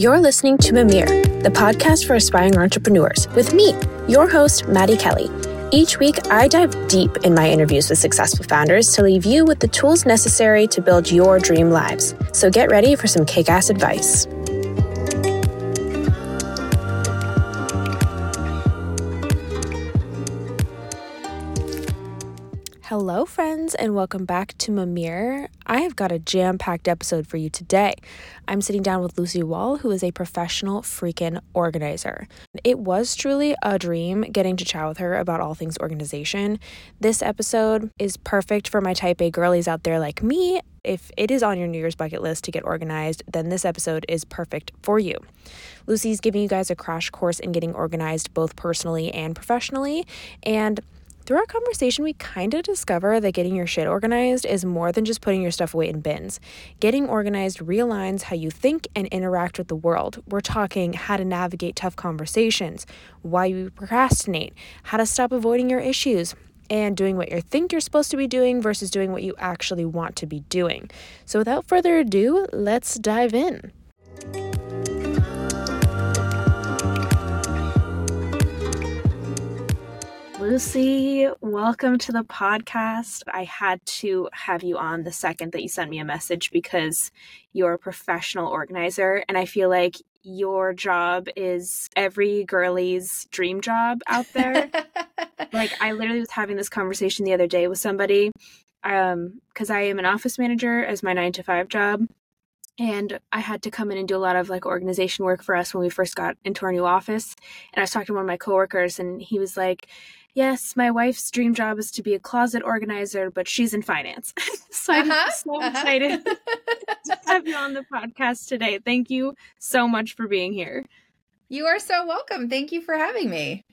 You're listening to Mimir, the podcast for aspiring entrepreneurs, with me, your host, Maddie Kelly. Each week, I dive deep in my interviews with successful founders to leave you with the tools necessary to build your dream lives. So get ready for some kick ass advice. Hello, friends, and welcome back to Mimir. I have got a jam packed episode for you today. I'm sitting down with Lucy Wahl, who is a professional freaking organizer. It was truly a dream getting to chat with her about all things organization. This episode is perfect for my type A girlies out there like me. If it is on your New Year's bucket list to get organized, then this episode is perfect for you. Lucy's giving you guys a crash course in getting organized both personally and professionally. And through our conversation, we kind of discover that getting your shit organized is more than just putting your stuff away in bins. Getting organized realigns how you think and interact with the world. We're talking how to navigate tough conversations, why you procrastinate, how to stop avoiding your issues, and doing what you think you're supposed to be doing versus doing what you actually want to be doing. So, without further ado, let's dive in. Lucy, welcome to the podcast. I had to have you on the second that you sent me a message because you're a professional organizer, and I feel like your job is every girlie's dream job out there. like, I literally was having this conversation the other day with somebody um because I am an office manager as my 9 to 5 job and I had to come in and do a lot of like organization work for us when we first got into our new office. And I was talking to one of my coworkers, and he was like, yes, my wife's dream job is to be a closet organizer, but she's in finance. so I'm uh-huh, so uh-huh. excited to have you on the podcast today. Thank you so much for being here. You are so welcome. Thank you for having me.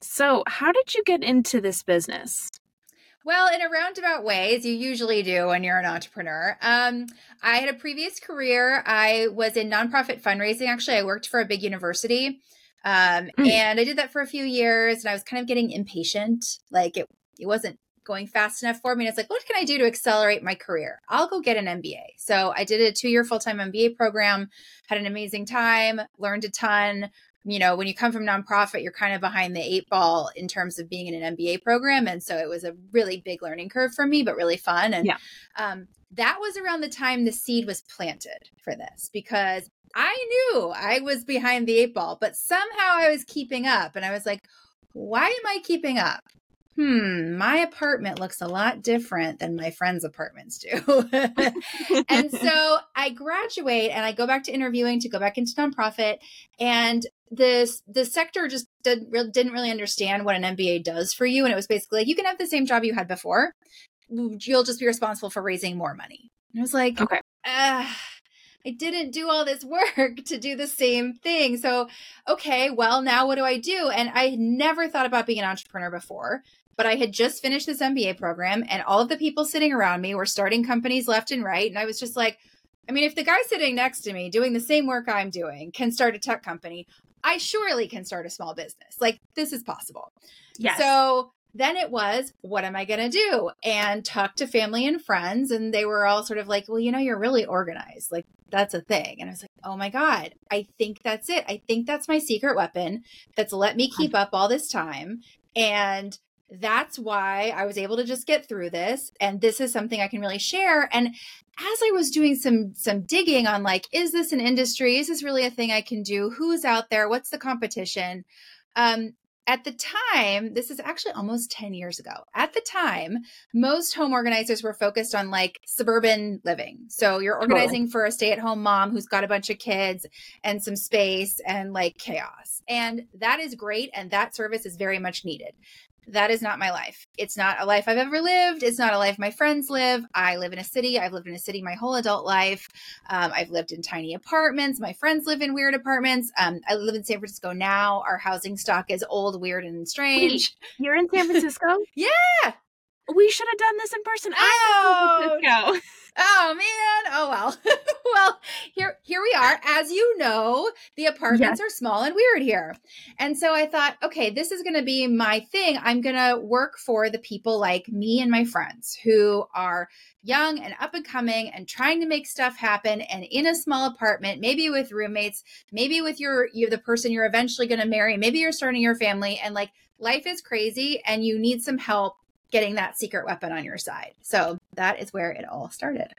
So, how did you get into this business? Well, in a roundabout way, as you usually do when you're an entrepreneur. Um, I had a previous career. I was in nonprofit fundraising. Actually, I worked for a big university. Um, mm. And I did that for a few years and I was kind of getting impatient. Like it, it wasn't going fast enough for me. And it's like, what can I do to accelerate my career? I'll go get an MBA. So I did a two year full time MBA program, had an amazing time, learned a ton. You know, when you come from nonprofit, you're kind of behind the eight ball in terms of being in an MBA program. And so it was a really big learning curve for me, but really fun. And yeah. um, that was around the time the seed was planted for this because I knew I was behind the eight ball, but somehow I was keeping up. And I was like, why am I keeping up? Hmm, my apartment looks a lot different than my friends' apartments do. and so I graduate and I go back to interviewing to go back into nonprofit. And this the sector just did, didn't really understand what an MBA does for you. And it was basically like, you can have the same job you had before. You'll just be responsible for raising more money. And I was like, okay. Uh, I didn't do all this work to do the same thing. So, okay, well, now what do I do? And I never thought about being an entrepreneur before, but I had just finished this MBA program and all of the people sitting around me were starting companies left and right. And I was just like, I mean, if the guy sitting next to me doing the same work I'm doing can start a tech company, I surely can start a small business. Like, this is possible. Yes. So then it was, what am I going to do? And talk to family and friends. And they were all sort of like, well, you know, you're really organized. Like, that's a thing. And I was like, oh my God, I think that's it. I think that's my secret weapon that's let me keep up all this time. And that's why I was able to just get through this. And this is something I can really share. And as I was doing some some digging on like, is this an industry? Is this really a thing I can do? Who's out there? What's the competition? Um, at the time, this is actually almost 10 years ago. At the time, most home organizers were focused on like suburban living. So you're organizing for a stay at home mom who's got a bunch of kids and some space and like chaos. And that is great. And that service is very much needed that is not my life. It's not a life I've ever lived. It's not a life my friends live. I live in a city. I've lived in a city my whole adult life. Um, I've lived in tiny apartments. My friends live in weird apartments. Um, I live in San Francisco now. Our housing stock is old, weird, and strange. Wait, you're in San Francisco? yeah. We should have done this in person. Oh, oh man. Oh well. well, here here we are. As you know, the apartments yes. are small and weird here. And so I thought, okay, this is going to be my thing. I'm going to work for the people like me and my friends who are young and up and coming and trying to make stuff happen and in a small apartment, maybe with roommates, maybe with your you the person you're eventually going to marry, maybe you're starting your family and like life is crazy and you need some help getting that secret weapon on your side. So that is where it all started.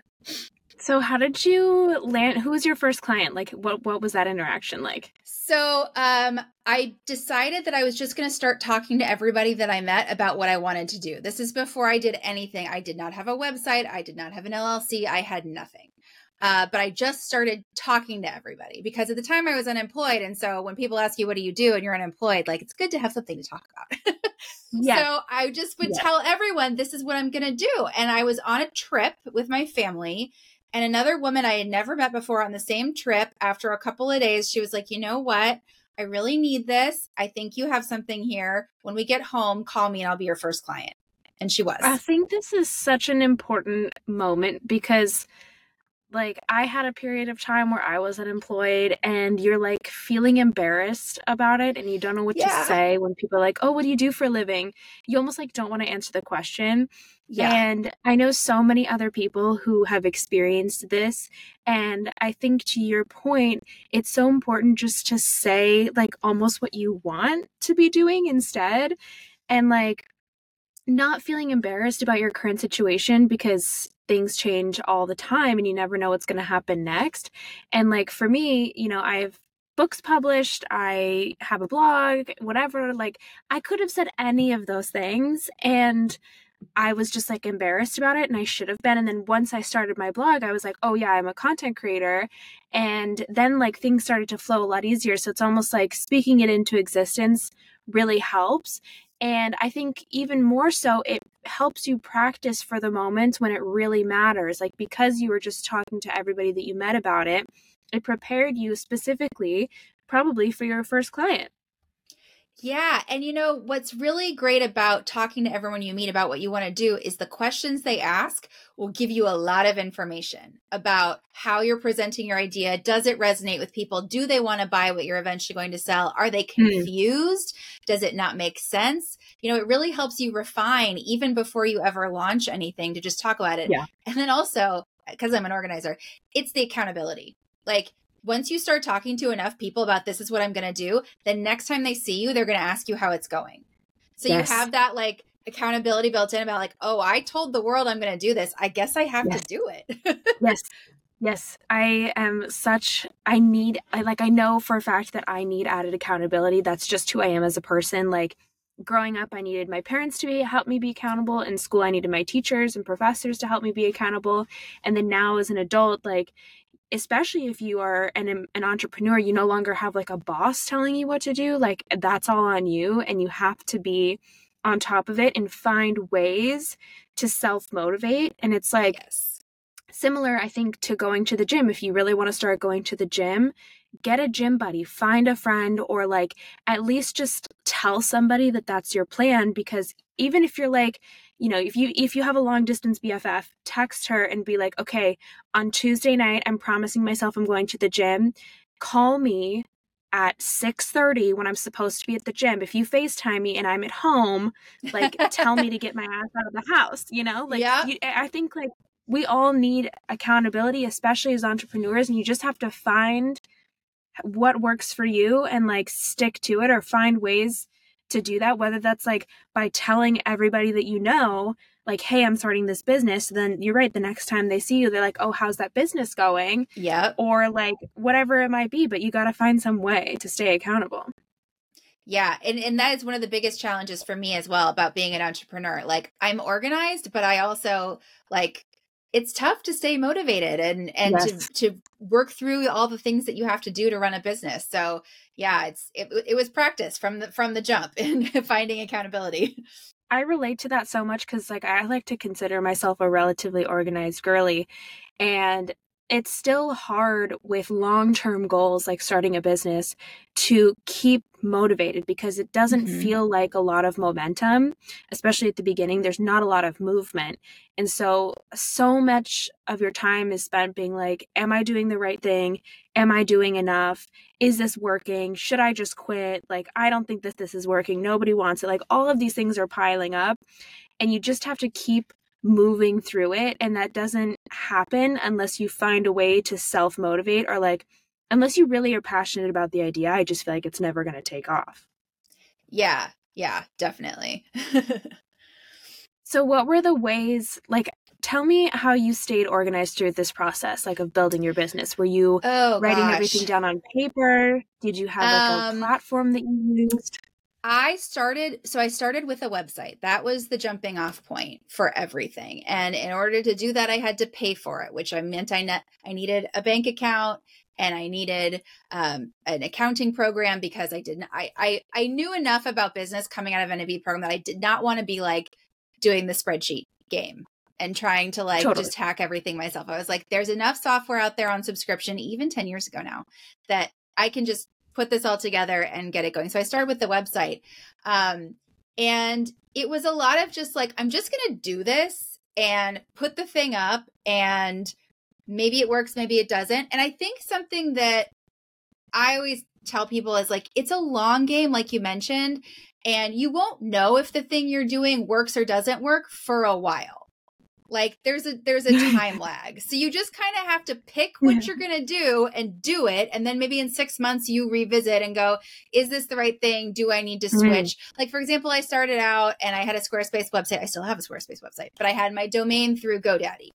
So how did you land who was your first client? Like what what was that interaction like? So um I decided that I was just going to start talking to everybody that I met about what I wanted to do. This is before I did anything. I did not have a website, I did not have an LLC, I had nothing. Uh, but I just started talking to everybody because at the time I was unemployed. And so when people ask you, what do you do? And you're unemployed, like it's good to have something to talk about. yeah. So I just would tell everyone, this is what I'm going to do. And I was on a trip with my family and another woman I had never met before on the same trip. After a couple of days, she was like, you know what? I really need this. I think you have something here. When we get home, call me and I'll be your first client. And she was. I think this is such an important moment because like I had a period of time where I was unemployed and you're like feeling embarrassed about it and you don't know what yeah. to say when people are like, "Oh, what do you do for a living?" You almost like don't want to answer the question. Yeah. And I know so many other people who have experienced this and I think to your point, it's so important just to say like almost what you want to be doing instead and like not feeling embarrassed about your current situation because things change all the time and you never know what's going to happen next. And like for me, you know, I've books published, I have a blog, whatever. Like I could have said any of those things and I was just like embarrassed about it and I should have been. And then once I started my blog, I was like, oh yeah, I'm a content creator. And then like things started to flow a lot easier. So it's almost like speaking it into existence really helps. And I think even more so, it helps you practice for the moments when it really matters. Like because you were just talking to everybody that you met about it, it prepared you specifically, probably for your first client. Yeah. And you know, what's really great about talking to everyone you meet about what you want to do is the questions they ask will give you a lot of information about how you're presenting your idea. Does it resonate with people? Do they want to buy what you're eventually going to sell? Are they hmm. confused? Mm. Does it not make sense? You know, it really helps you refine even before you ever launch anything to just talk about it. Yeah. And then also, because I'm an organizer, it's the accountability. Like, once you start talking to enough people about this is what I'm going to do, the next time they see you, they're going to ask you how it's going. So yes. you have that like accountability built in about like, oh, I told the world I'm going to do this. I guess I have yes. to do it. yes. Yes, I am such I need I like I know for a fact that I need added accountability. That's just who I am as a person. Like growing up I needed my parents to be help me be accountable. In school I needed my teachers and professors to help me be accountable. And then now as an adult like especially if you are an an entrepreneur, you no longer have like a boss telling you what to do. Like that's all on you and you have to be on top of it and find ways to self motivate and it's like yes. similar I think to going to the gym. If you really want to start going to the gym, get a gym buddy, find a friend or like at least just tell somebody that that's your plan because even if you're like you know if you if you have a long distance bff text her and be like okay on tuesday night i'm promising myself i'm going to the gym call me at 6:30 when I'm supposed to be at the gym. If you FaceTime me and I'm at home, like tell me to get my ass out of the house, you know? Like yeah. You, I think like we all need accountability especially as entrepreneurs and you just have to find what works for you and like stick to it or find ways to do that, whether that's like by telling everybody that you know, like, hey, I'm starting this business, then you're right. The next time they see you, they're like, oh, how's that business going? Yeah. Or like whatever it might be, but you got to find some way to stay accountable. Yeah, and and that is one of the biggest challenges for me as well about being an entrepreneur. Like I'm organized, but I also like it's tough to stay motivated and and yes. to to work through all the things that you have to do to run a business. So yeah, it's it, it was practice from the from the jump in finding accountability. I relate to that so much because like I like to consider myself a relatively organized girly, and it's still hard with long term goals like starting a business to keep motivated because it doesn't mm-hmm. feel like a lot of momentum, especially at the beginning. There's not a lot of movement. And so, so much of your time is spent being like, Am I doing the right thing? Am I doing enough? Is this working? Should I just quit? Like, I don't think that this is working. Nobody wants it. Like, all of these things are piling up. And you just have to keep moving through it and that doesn't happen unless you find a way to self motivate or like unless you really are passionate about the idea i just feel like it's never going to take off. Yeah yeah definitely. So what were the ways like tell me how you stayed organized through this process like of building your business. Were you oh, writing gosh. everything down on paper? Did you have like um, a platform that you used I started, so I started with a website. That was the jumping off point for everything. And in order to do that, I had to pay for it, which I meant I, net, I needed a bank account and I needed um, an accounting program because I didn't, I, I, I knew enough about business coming out of an MBA program that I did not want to be like doing the spreadsheet game and trying to like totally. just hack everything myself. I was like, there's enough software out there on subscription, even 10 years ago now, that I can just put this all together and get it going. So I started with the website. Um, and it was a lot of just like, I'm just going to do this and put the thing up and maybe it works, maybe it doesn't. And I think something that I always tell people is like, it's a long game, like you mentioned, and you won't know if the thing you're doing works or doesn't work for a while like there's a there's a time lag. So you just kind of have to pick what you're going to do and do it and then maybe in 6 months you revisit and go is this the right thing? Do i need to switch? Mm-hmm. like for example i started out and i had a squarespace website. I still have a squarespace website but i had my domain through godaddy.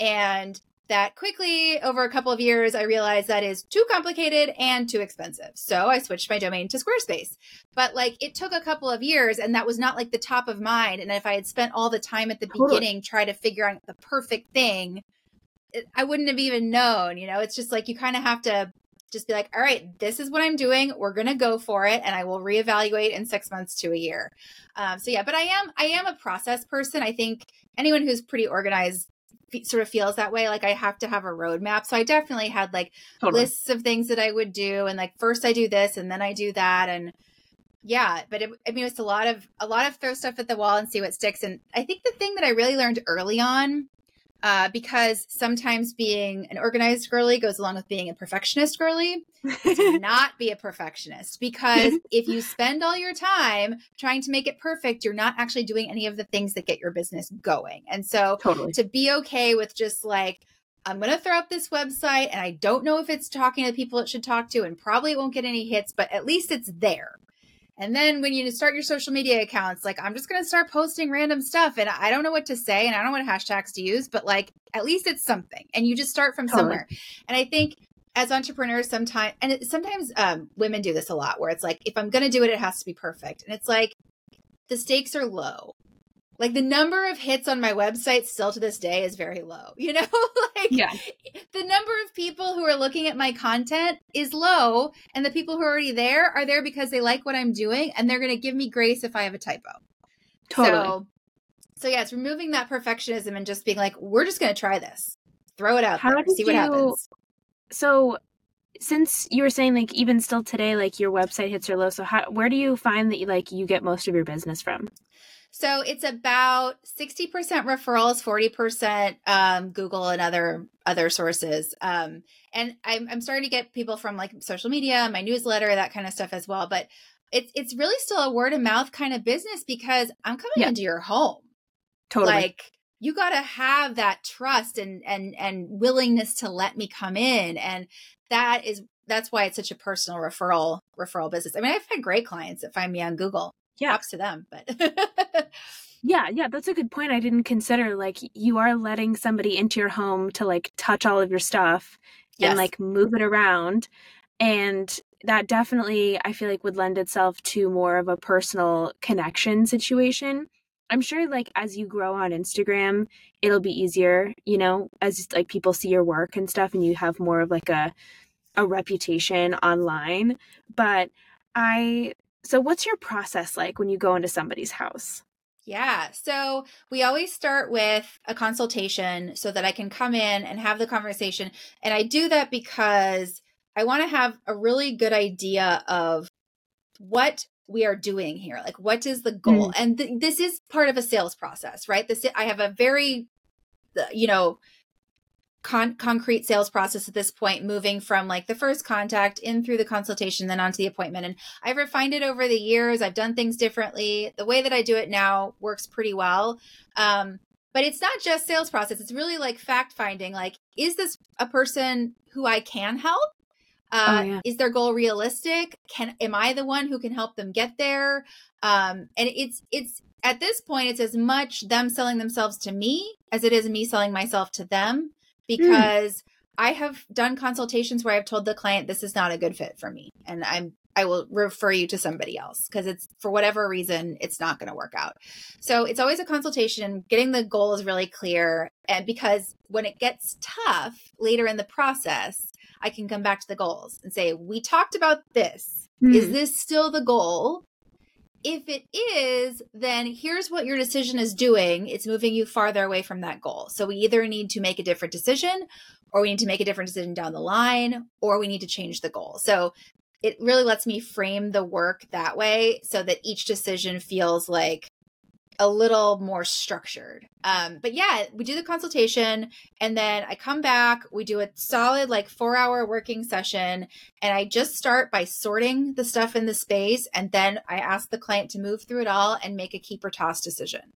And that quickly over a couple of years i realized that is too complicated and too expensive. So i switched my domain to squarespace. But like it took a couple of years and that was not like the top of mind. And if i had spent all the time at the totally. beginning trying to figure out the perfect thing it, i wouldn't have even known you know? It's just like you kind of have to just be like all right this is what i'm doing. We're gonna go for it and i will reevaluate in six months to a year. Um, so yeah but i am i am a process person. I think anyone who's pretty organized sort of feels that way. Like I have to have a roadmap. So I definitely had like totally. lists of things that I would do, and like first I do this, and then I do that, and yeah. But it, I mean, it's a lot of a lot of throw stuff at the wall and see what sticks. And I think the thing that I really learned early on uh, because sometimes being an organized girly goes along with being a perfectionist girly. to not be a perfectionist because if you spend all your time trying to make it perfect, you're not actually doing any of the things that get your business going. And so totally. to be okay with just like, I'm going to throw up this website and I don't know if it's talking to the people it should talk to and probably won't get any hits, but at least it's there. And then when you start your social media accounts, like I'm just going to start posting random stuff and I don't know what to say and I don't know what hashtags to use, but like at least it's something and you just start from totally. somewhere. And I think as entrepreneurs sometimes and it, sometimes um, women do this a lot where it's like if i'm going to do it it has to be perfect and it's like the stakes are low like the number of hits on my website still to this day is very low you know? Like yeah. the number of people who are looking at my content is low and the people who are already there are there because they like what i'm doing and they're going to give me grace if i have a typo. Totally. so so yeah it's removing that perfectionism and just being like we're just going to try this. Throw it out How there. See what you, happens. So since you were saying like even still today like your website hits are low so how, where do you find that you like you get most of your business from so it's about 60% referrals, 40% um, Google and other other sources. Um, and I'm, I'm starting to get people from like social media, my newsletter, that kind of stuff as well. But it's it's really still a word of mouth kind of business because I'm coming yeah. into your home. Totally. Like you got to have that trust and and and willingness to let me come in and that is that's why it's such a personal referral referral business. I mean, I've had great clients that find me on Google yeah. props to them. But yeah, yeah, that's a good point. I didn't consider like you are letting somebody into your home to like touch all of your stuff yes. and like move it around. And that definitely I feel like would lend itself to more of a personal connection situation. I'm sure like as you grow on Instagram, it'll be easier, you know, as like people see your work and stuff and you have more of like a a reputation online. But I so, what's your process like when you go into somebody's house? Yeah. So we always start with a consultation so that I can come in and have the conversation. And I do that because I want to have a really good idea of what we are doing here. Like, what is the goal? Mm. And th- this is part of a sales process, right? This I have a very, you know, con- concrete sales process at this point, moving from like the first contact in through the consultation, then onto the appointment. And I've refined it over the years. I've done things differently. The way that I do it now works pretty well. Um, but it's not just sales process. It's really like fact finding. Like, is this a person who I can help? Uh, oh, yeah. Is their goal realistic? Can am I the one who can help them get there? Um, and it's it's at this point it's as much them selling themselves to me as it is me selling myself to them. Because mm. I have done consultations where I've told the client this is not a good fit for me and I'm I will refer you to somebody else because it's for whatever reason it's not going to work out. So it's always a consultation, getting the goals really clear and because when it gets tough later in the process, I can come back to the goals and say, "We talked about this. Mm. Is this still the goal?" If it is, then here's what your decision is doing. It's moving you farther away from that goal. So we either need to make a different decision or we need to make a different decision down the line or we need to change the goal. So it really lets me frame the work that way so that each decision feels like a little more structured. Um, but yeah, we do the consultation and then I come back, we do a solid like four hour working session. And I just start by sorting the stuff in the space. And then I ask the client to move through it all and make a keep or toss decision.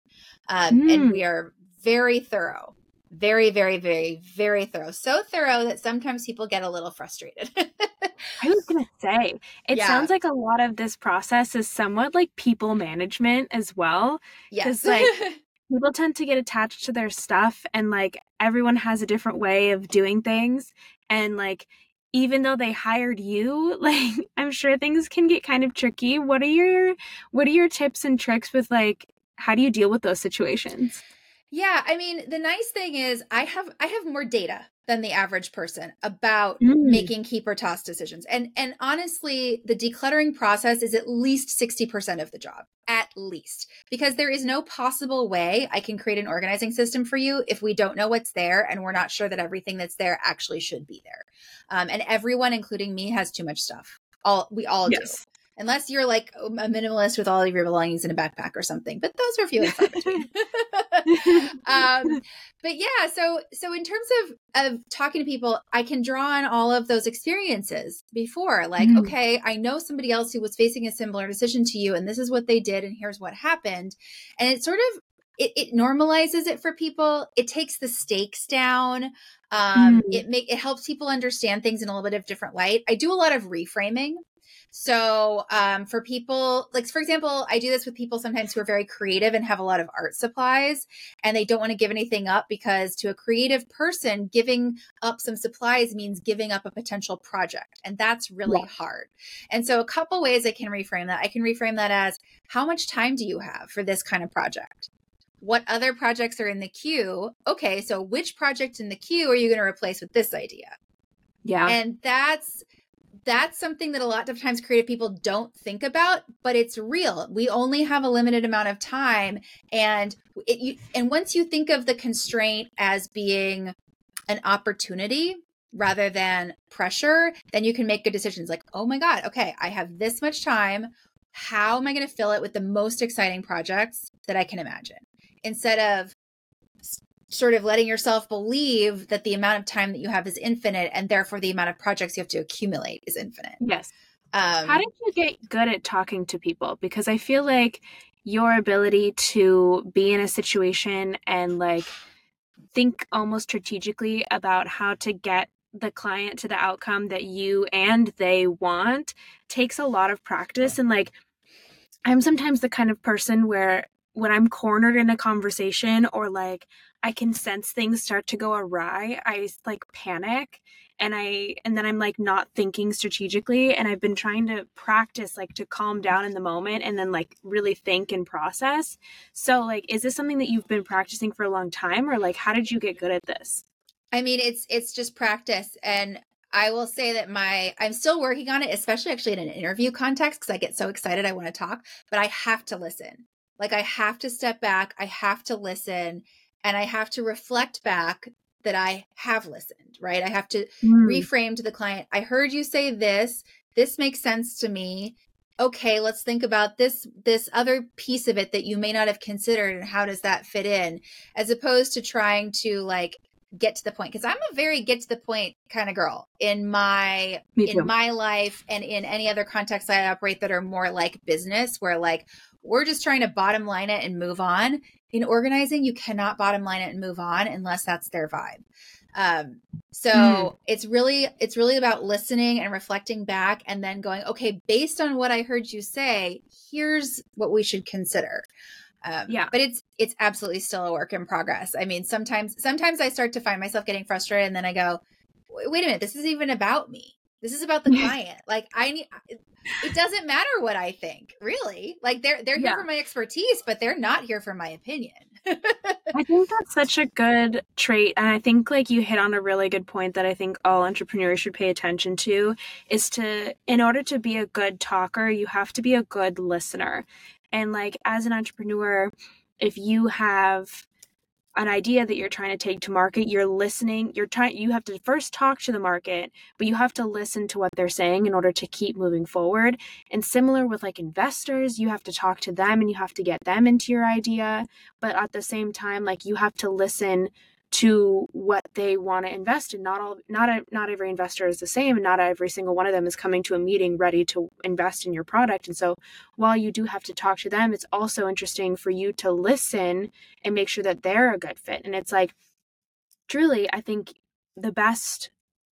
Um, mm. And we are very thorough very very very very thorough so thorough that sometimes people get a little frustrated i was gonna say it yeah. sounds like a lot of this process is somewhat like people management as well yes. because like people tend to get attached to their stuff and like everyone has a different way of doing things and like even though they hired you like i'm sure things can get kind of tricky. What are your what are your tips and tricks with like how do you deal with those situations yeah, I mean, the nice thing is I have I have more data than the average person about mm. making keep or toss decisions. And and honestly, the decluttering process is at least 60% of the job. At least. Because there is no possible way I can create an organizing system for you if we don't know what's there and we're not sure that everything that's there actually should be there. Um, and everyone, including me, has too much stuff. All we all yes. do unless you're like a minimalist with all of your belongings in a backpack or something but those are a few and far between. Um, but yeah so so in terms of of talking to people i can draw on all of those experiences before like mm. okay i know somebody else who was facing a similar decision to you and this is what they did and here's what happened. And it sort of it, it normalizes it for people. It takes the stakes down. Um, mm. it make it helps people understand things in a little bit of different light. I do a lot of reframing so, um, for people, like for example, I do this with people sometimes who are very creative and have a lot of art supplies, and they don't want to give anything up because to a creative person, giving up some supplies means giving up a potential project, and that's really yeah. hard. And so, a couple ways I can reframe that. I can reframe that as how much time do you have for this kind of project? What other projects are in the queue? Okay, so which project in the queue are you going to replace with this idea? Yeah. And that's that's something that a lot of times creative people don't think about, but it's real. We only have a limited amount of time, and it, you, and once you think of the constraint as being an opportunity rather than pressure, then you can make good decisions. Like, oh my god, okay, I have this much time. How am I going to fill it with the most exciting projects that I can imagine? Instead of sort of letting yourself believe that the amount of time that you have is infinite and therefore the amount of projects you have to accumulate is infinite. Yes. Um, How did you get good at talking to people? Because I feel like your ability to be in a situation and like think almost strategically about how to get the client to the outcome that you and they want takes a lot of practice and like I'm sometimes the kind of person where when I'm cornered in a conversation or like I can sense things start to go awry, I like panic and I and then I'm like not thinking strategically and I've been trying to practice like to calm down in the moment and then like really think and process. So like is this something that you've been practicing for a long time or like how did you get good at this? I mean it's it's just practice and I will say that my I'm still working on it especially actually in an interview context because I get so excited I want to talk but I have to listen Like I have to step back, I have to listen, and I have to reflect back that I have listened, right? I have to mm. reframe to the client. I heard you say this. This makes sense to me. Okay, let's think about this this other piece of it that you may not have considered and how does that fit in as opposed to trying to like get to the point because I'm a very get to the point kind of girl in my in my life and in any other context I operate that are more like business where like we're just trying to bottom line it and move on. In organizing, you cannot bottom line it and move on unless that's their vibe. Um, so mm. it's really it's really about listening and reflecting back and then going, okay, based on what I heard you say, here's what we should consider. Um, yeah, but it's it's absolutely still a work in progress. I mean, sometimes sometimes I start to find myself getting frustrated, and then I go, wait a minute, this is even about me. This is about the client. Like I need. It doesn't matter what I think, really. Like they're they're here yeah. for my expertise, but they're not here for my opinion. I think that's such a good trait. And I think like you hit on a really good point that I think all entrepreneurs should pay attention to is to in order to be a good talker, you have to be a good listener. And like as an entrepreneur, if you have an idea that you're trying to take to market, you're listening, you're trying you have to first talk to the market, but you have to listen to what they're saying in order to keep moving forward. And similar with like investors, you have to talk to them and you have to get them into your idea, but at the same time like you have to listen to what they want to invest in. Not all not a, not every investor is the same and not every single one of them is coming to a meeting ready to invest in your product. And so while you do have to talk to them it's also interesting for you to listen and make sure that they're a good fit. And it's like truly i think the best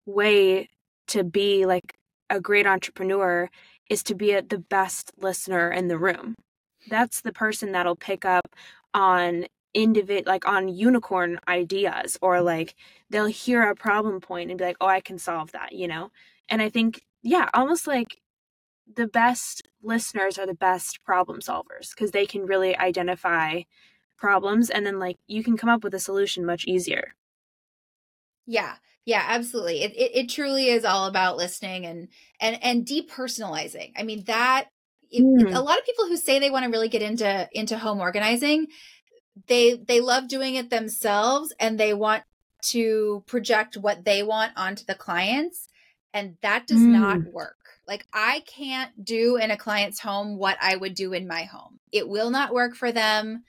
way to be like a great entrepreneur is to be a, the best listener in the room. That's the person that'll pick up on individ like on unicorn ideas or like they'll hear a problem point and be like oh i can solve that you know? And i think yeah almost like the best listeners are the best problem solvers because they can really identify problems and then like you can come up with a solution much easier. Yeah. Yeah absolutely. It, it, it truly is all about listening and and and depersonalizing. I mean that it, mm. a lot of people who say they want to really get into into home organizing they they love doing it themselves and they want to project what they want onto the clients. And that does mm. not work. Like i can't do in a client's home what i would do in my home. It will not work for them.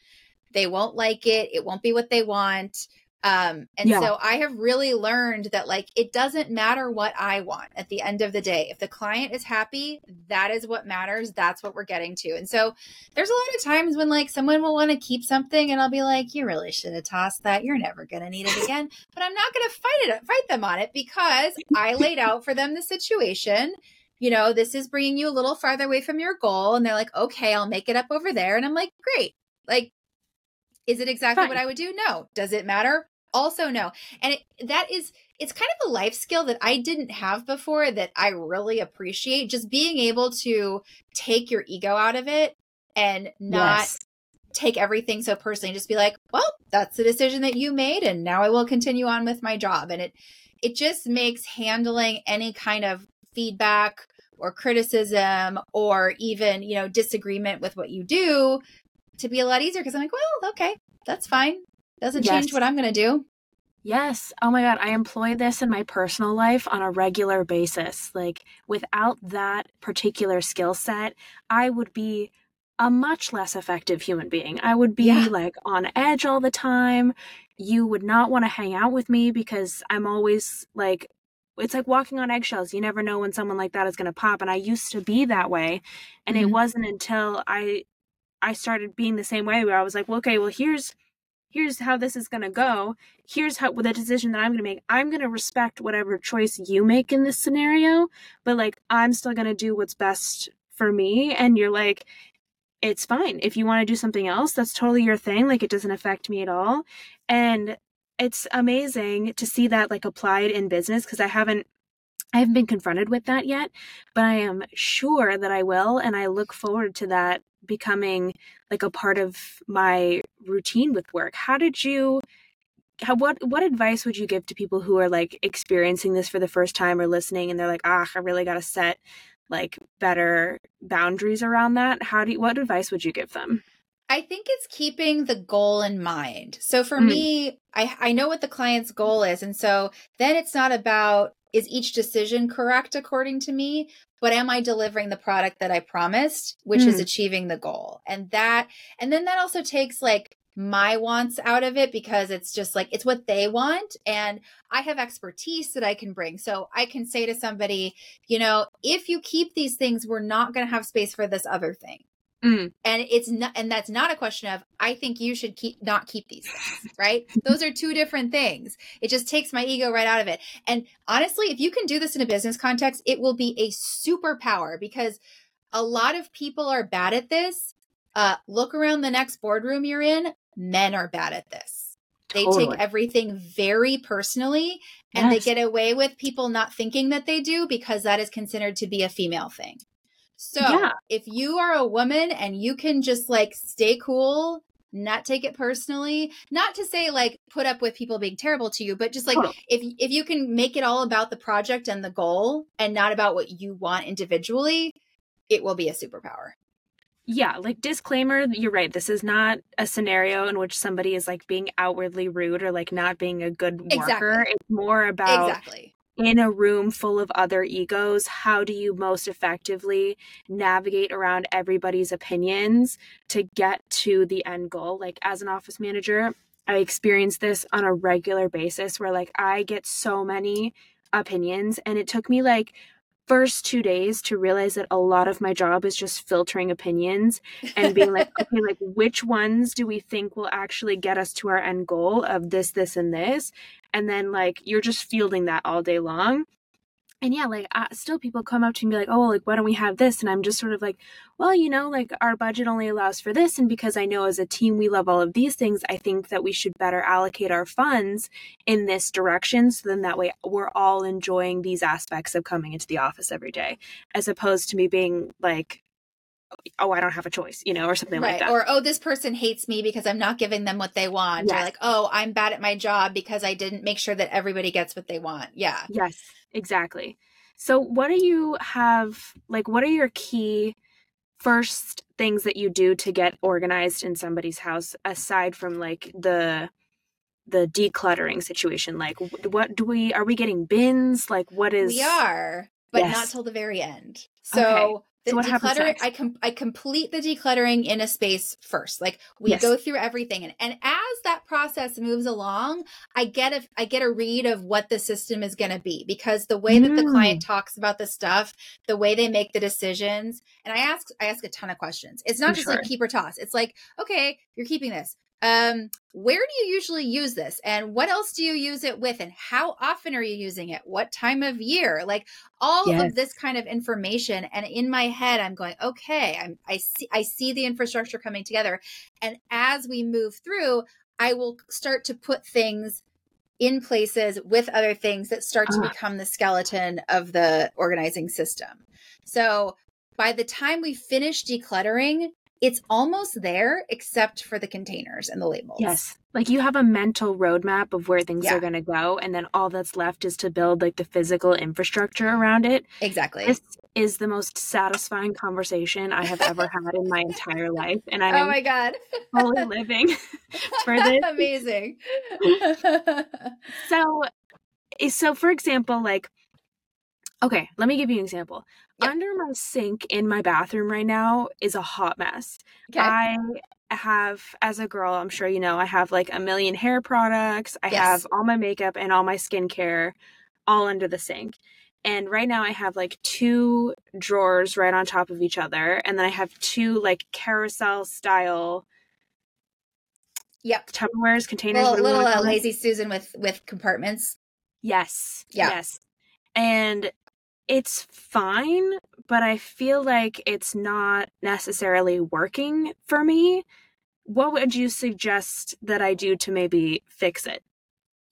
They won't like it. It won't be what they want um, and yeah. so I have really learned that like it doesn't matter what I want at the end of the day. If the client is happy, that is what matters. That's what we're getting to. And so there's a lot of times when like someone will want to keep something and I'll be like, you really should have tossed that. You're never going to need it again. but I'm not going to fight it, fight them on it because I laid out for them the situation you know, this is bringing you a little farther away from your goal. And they're like, okay, I'll make it up over there. And I'm like, great. Like, is it exactly Fine. what I would do? No. Does it matter? Also no. And it, that is it's kind of a life skill that i didn't have before that i really appreciate just being able to take your ego out of it and not yes. take everything so personally just be like well that's the decision that you made and now i will continue on with my job. And it it just makes handling any kind of feedback or criticism or even you know disagreement with what you do to be a lot easier because i'm like well okay that's fine doesn't yes. change what I'm going to do. Yes. Oh my God. I employ this in my personal life on a regular basis. Like, without that particular skill set, I would be a much less effective human being. I would be yeah. like on edge all the time. You would not want to hang out with me because I'm always like, it's like walking on eggshells. You never know when someone like that is going to pop. And I used to be that way. And mm-hmm. it wasn't until I I started being the same way where I was like, well, okay, well, here's here's how this is going to go. Here's how the decision that i'm going to make. I'm going to respect whatever choice you make in this scenario but like i'm still going to do what's best for me and you're like it's fine. If you want to do something else that's totally your thing. Like it doesn't affect me at all. And it's amazing to see that like applied in business because i haven't I haven't been confronted with that yet, but I am sure that I will. And I look forward to that becoming like a part of my routine with work. How did you how what what advice would you give to people who are like experiencing this for the first time or listening and they're like, "Ah, I really got to set like better boundaries around that." How do you, what advice would you give them? I think it's keeping the goal in mind. So for mm. me, I, I know what the client's goal is. And so then it's not about is each decision correct according to me, but am I delivering the product that I promised, which mm. is achieving the goal? And that, and then that also takes like my wants out of it because it's just like it's what they want and I have expertise that I can bring. So I can say to somebody, you know, if you keep these things, we're not going to have space for this other thing. Mm. And it's not, and that's not a question of, I think you should keep, not keep these things, right? Those are two different things. It just takes my ego right out of it. And honestly, if you can do this in a business context, it will be a superpower because a lot of people are bad at this. Uh, look around the next boardroom you're in. Men are bad at this. They totally. take everything very personally and yes. they get away with people not thinking that they do because that is considered to be a female thing. So yeah. if you are a woman and you can just like stay cool, not take it personally, not to say like put up with people being terrible to you, but just like totally. if if you can make it all about the project and the goal and not about what you want individually, it will be a superpower. Yeah, like disclaimer, you're right. This is not a scenario in which somebody is like being outwardly rude or like not being a good worker. Exactly. It's more about exactly in a room full of other egos, how do you most effectively navigate around everybody's opinions to get to the end goal? Like, as an office manager, I experience this on a regular basis where, like, I get so many opinions, and it took me like first two days to realize that a lot of my job is just filtering opinions and being like, okay, like which ones do we think will actually get us to our end goal of this, this, and this? And then like you're just fielding that all day long and yeah like uh, still people come up to me like oh like why don't we have this? And i'm just sort of like well you know like our budget only allows for this and because i know as a team we love all of these things i think that we should better allocate our funds in this direction so then that way we're all enjoying these aspects of coming into the office every day as opposed to me being like oh i don't have a choice you know or something right. like that or oh this person hates me because i'm not giving them what they want yes. or like oh i'm bad at my job because i didn't make sure that everybody gets what they want yeah yes Exactly. So, what do you have? Like, what are your key first things that you do to get organized in somebody's house aside from like the the decluttering situation like what do we are we getting bins like what is we are but yes. not till the very end so okay. The so what happens next? I com- I complete the decluttering in a space first. Like we yes. go through everything, and, and as that process moves along, I get a I get a read of what the system is going to be because the way mm. that the client mm. talks about the stuff, the way they make the decisions, and I ask I ask a ton of questions. It's not I'm just sure. like keep or toss. It's like okay, you're keeping this. Um, where do you usually use this and what else do you use it with and how often are you using it what time of year like all yes. of this kind of information and in my head i'm going okay I'm, i see i see the infrastructure coming together and as we move through i will start to put things in places with other things that start to uh. become the skeleton of the organizing system so by the time we finish decluttering it's almost there except for the containers and the labels. Yes. Like you have a mental roadmap of where things yeah. are going to go and then all that's left is to build like the physical infrastructure around it. Exactly. This is the most satisfying conversation I have ever had in my entire life and I Oh my god. fully living for this. Amazing. so eh, so for example like Okay, let me give you an example. Yep. Under my sink in my bathroom right now is a hot mess. Okay. I have, as a girl, I'm sure you know, I have like a million hair products. I yes. have all my makeup and all my skincare all under the sink. And right now I have like two drawers right on top of each other. And then I have two like carousel style Yep. Tupperwares, containers. Little, little uh, lazy Susan with with compartments. Yes. Yeah. Yes. And it's fine, but I feel like it's not necessarily working for me. What would you suggest that I do to maybe fix it?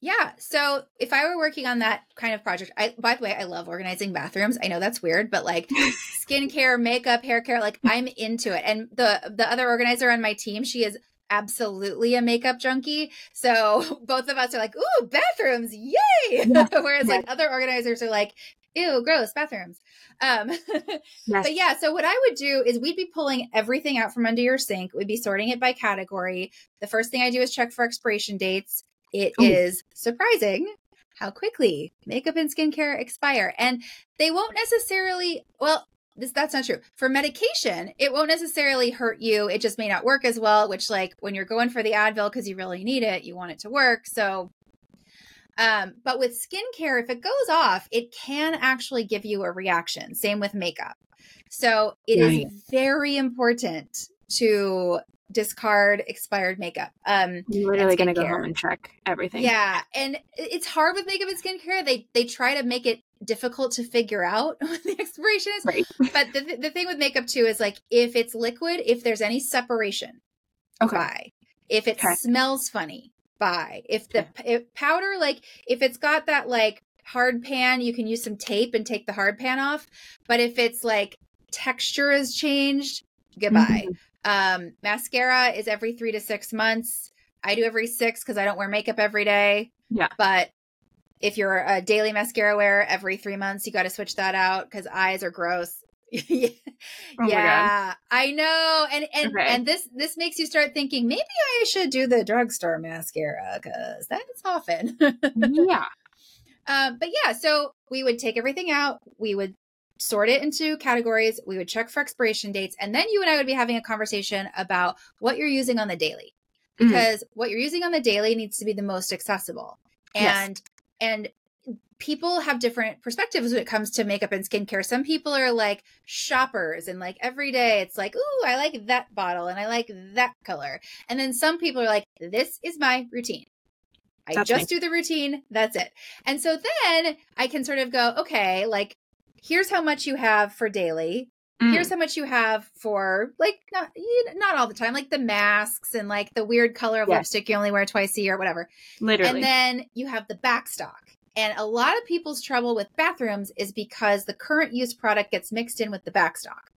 Yeah. So if I were working on that kind of project, I by the way, I love organizing bathrooms. I know that's weird, but like skincare, makeup, hair care, like I'm into it. And the the other organizer on my team, she is absolutely a makeup junkie. So both of us are like, ooh, bathrooms, yay. Yeah. Whereas yeah. like other organizers are like, ew, gross bathrooms. Um, yes. But yeah, so what I would do is we'd be pulling everything out from under your sink. We'd be sorting it by category. The first thing I do is check for expiration dates. It Ooh. is surprising how quickly makeup and skincare expire. And they won't necessarily, well, this that's not true. For medication, it won't necessarily hurt you. It just may not work as well, which like when you're going for the Advil because you really need it, you want it to work. So um, but with skincare, if it goes off, it can actually give you a reaction. Same with makeup. So it right. is very important to discard expired makeup. Um You're literally gonna go home and check everything. Yeah. And it's hard with makeup and skincare. They they try to make it difficult to figure out what the expiration is. Right. But the, the thing with makeup too is like if it's liquid, if there's any separation, okay. Buy. If it okay. smells funny, buy. If the if powder, like if it's got that like hard pan, you can use some tape and take the hard pan off. But if it's like texture has changed, goodbye. Mm-hmm. Um, mascara is every three to six months. I do every six because I don't wear makeup every day. Yeah. But if you're a daily mascara wearer every three months, you got to switch that out because eyes are gross. yeah, oh yeah I know, and and okay. and this this makes you start thinking maybe I should do the drugstore mascara because that's often. yeah. Um, but yeah, so we would take everything out. We would sort it into categories. We would check for expiration dates, and then you and I would be having a conversation about what you're using on the daily, mm-hmm. because mm-hmm. what you're using on the daily needs to be the most accessible. And yes. and people have different perspectives when it comes to makeup and skincare. Some people are like shoppers and like every day it's like, ooh, I like that bottle and I like that color. And then some people are like, this is my routine. I that's just me. do the routine. That's it. And so then I can sort of go, okay, like here's how much you have for daily. Mm. Here's how much you have for like not not all the time, like the masks and like the weird color of yes. lipstick you only wear twice a year, or whatever. Literally. And then you have the back stock. And a lot of people's trouble with bathrooms is because the current use product gets mixed in with the backstock.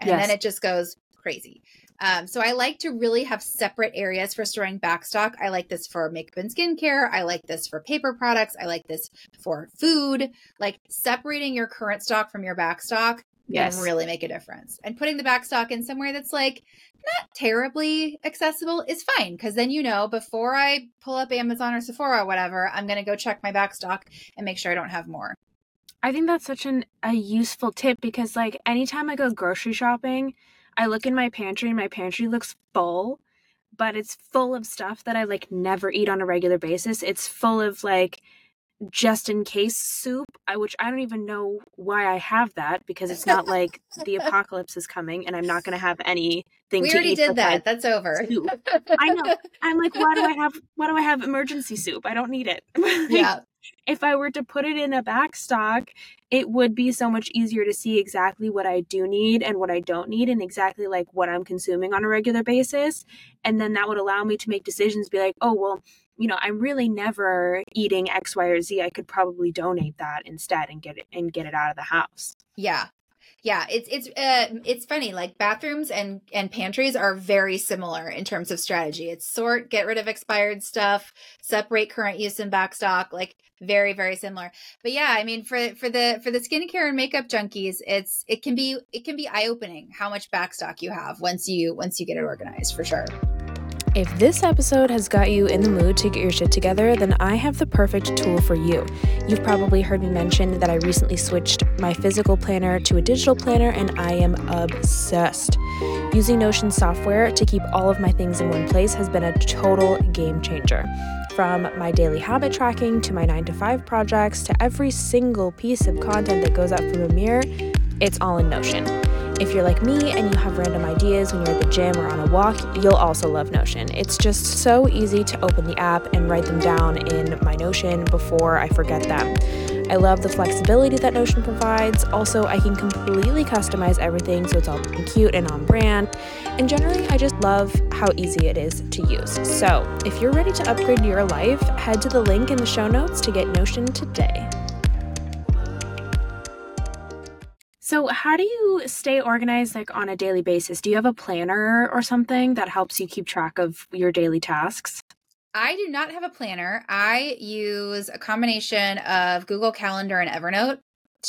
And yes. then it just goes crazy. Um, so I like to really have separate areas for storing backstock. I like this for makeup and skincare. I like this for paper products. I like this for food. Like separating your current stock from your backstock yes. can really make a difference. And putting the backstock in somewhere that's like not terribly accessible is fine because then you know before I pull up Amazon or Sephora or whatever, I'm going to go check my back stock and make sure I don't have more. I think that's such an a useful tip because like anytime I go grocery shopping, I look in my pantry and my pantry looks full, but it's full of stuff that I like never eat on a regular basis. It's full of like just in case soup, I, which I don't even know why I have that because it's not like the apocalypse is coming and I'm not going to have anything. We already did that. That's over. Soup. I know. I'm like, why do I have? Why do I have emergency soup? I don't need it. yeah. If I were to put it in a back stock, it would be so much easier to see exactly what I do need and what I don't need, and exactly like what I'm consuming on a regular basis. And then that would allow me to make decisions. Be like, oh well you know, I'm really never eating X, Y, or Z. I could probably donate that instead and get it and get it out of the house. Yeah. Yeah, it's it's uh, it's funny. Like bathrooms and and pantries are very similar in terms of strategy. It's sort, get rid of expired stuff, separate current use and backstock. Like very very similar. But yeah, I mean for for the for the skincare and makeup junkies, it's it can be it can be eye opening how much backstock you have once you once you get it organized for sure. If this episode has got you in the mood to get your shit together, then I have the perfect tool for you. You've probably heard me mention that I recently switched my physical planner to a digital planner, and I am obsessed. Using Notion software to keep all of my things in one place has been a total game changer. From my daily habit tracking to my 9 to 5 projects to every single piece of content that goes up from Mimir, it's all in Notion. If you're like me and you have random ideas when you're at the gym or on a walk, you'll also love Notion. It's just so easy to open the app and write them down in my Notion before I forget them. I love the flexibility that Notion provides. Also, I can completely customize everything so it's all cute and on brand. And generally, I just love how easy it is to use. So, if you're ready to upgrade your life, head to the link in the show notes to get Notion today. So, how do you stay organized like on a daily basis? Do you have a planner or something that helps you keep track of your daily tasks? I do not have a planner. I use a combination of Google Calendar and Evernote.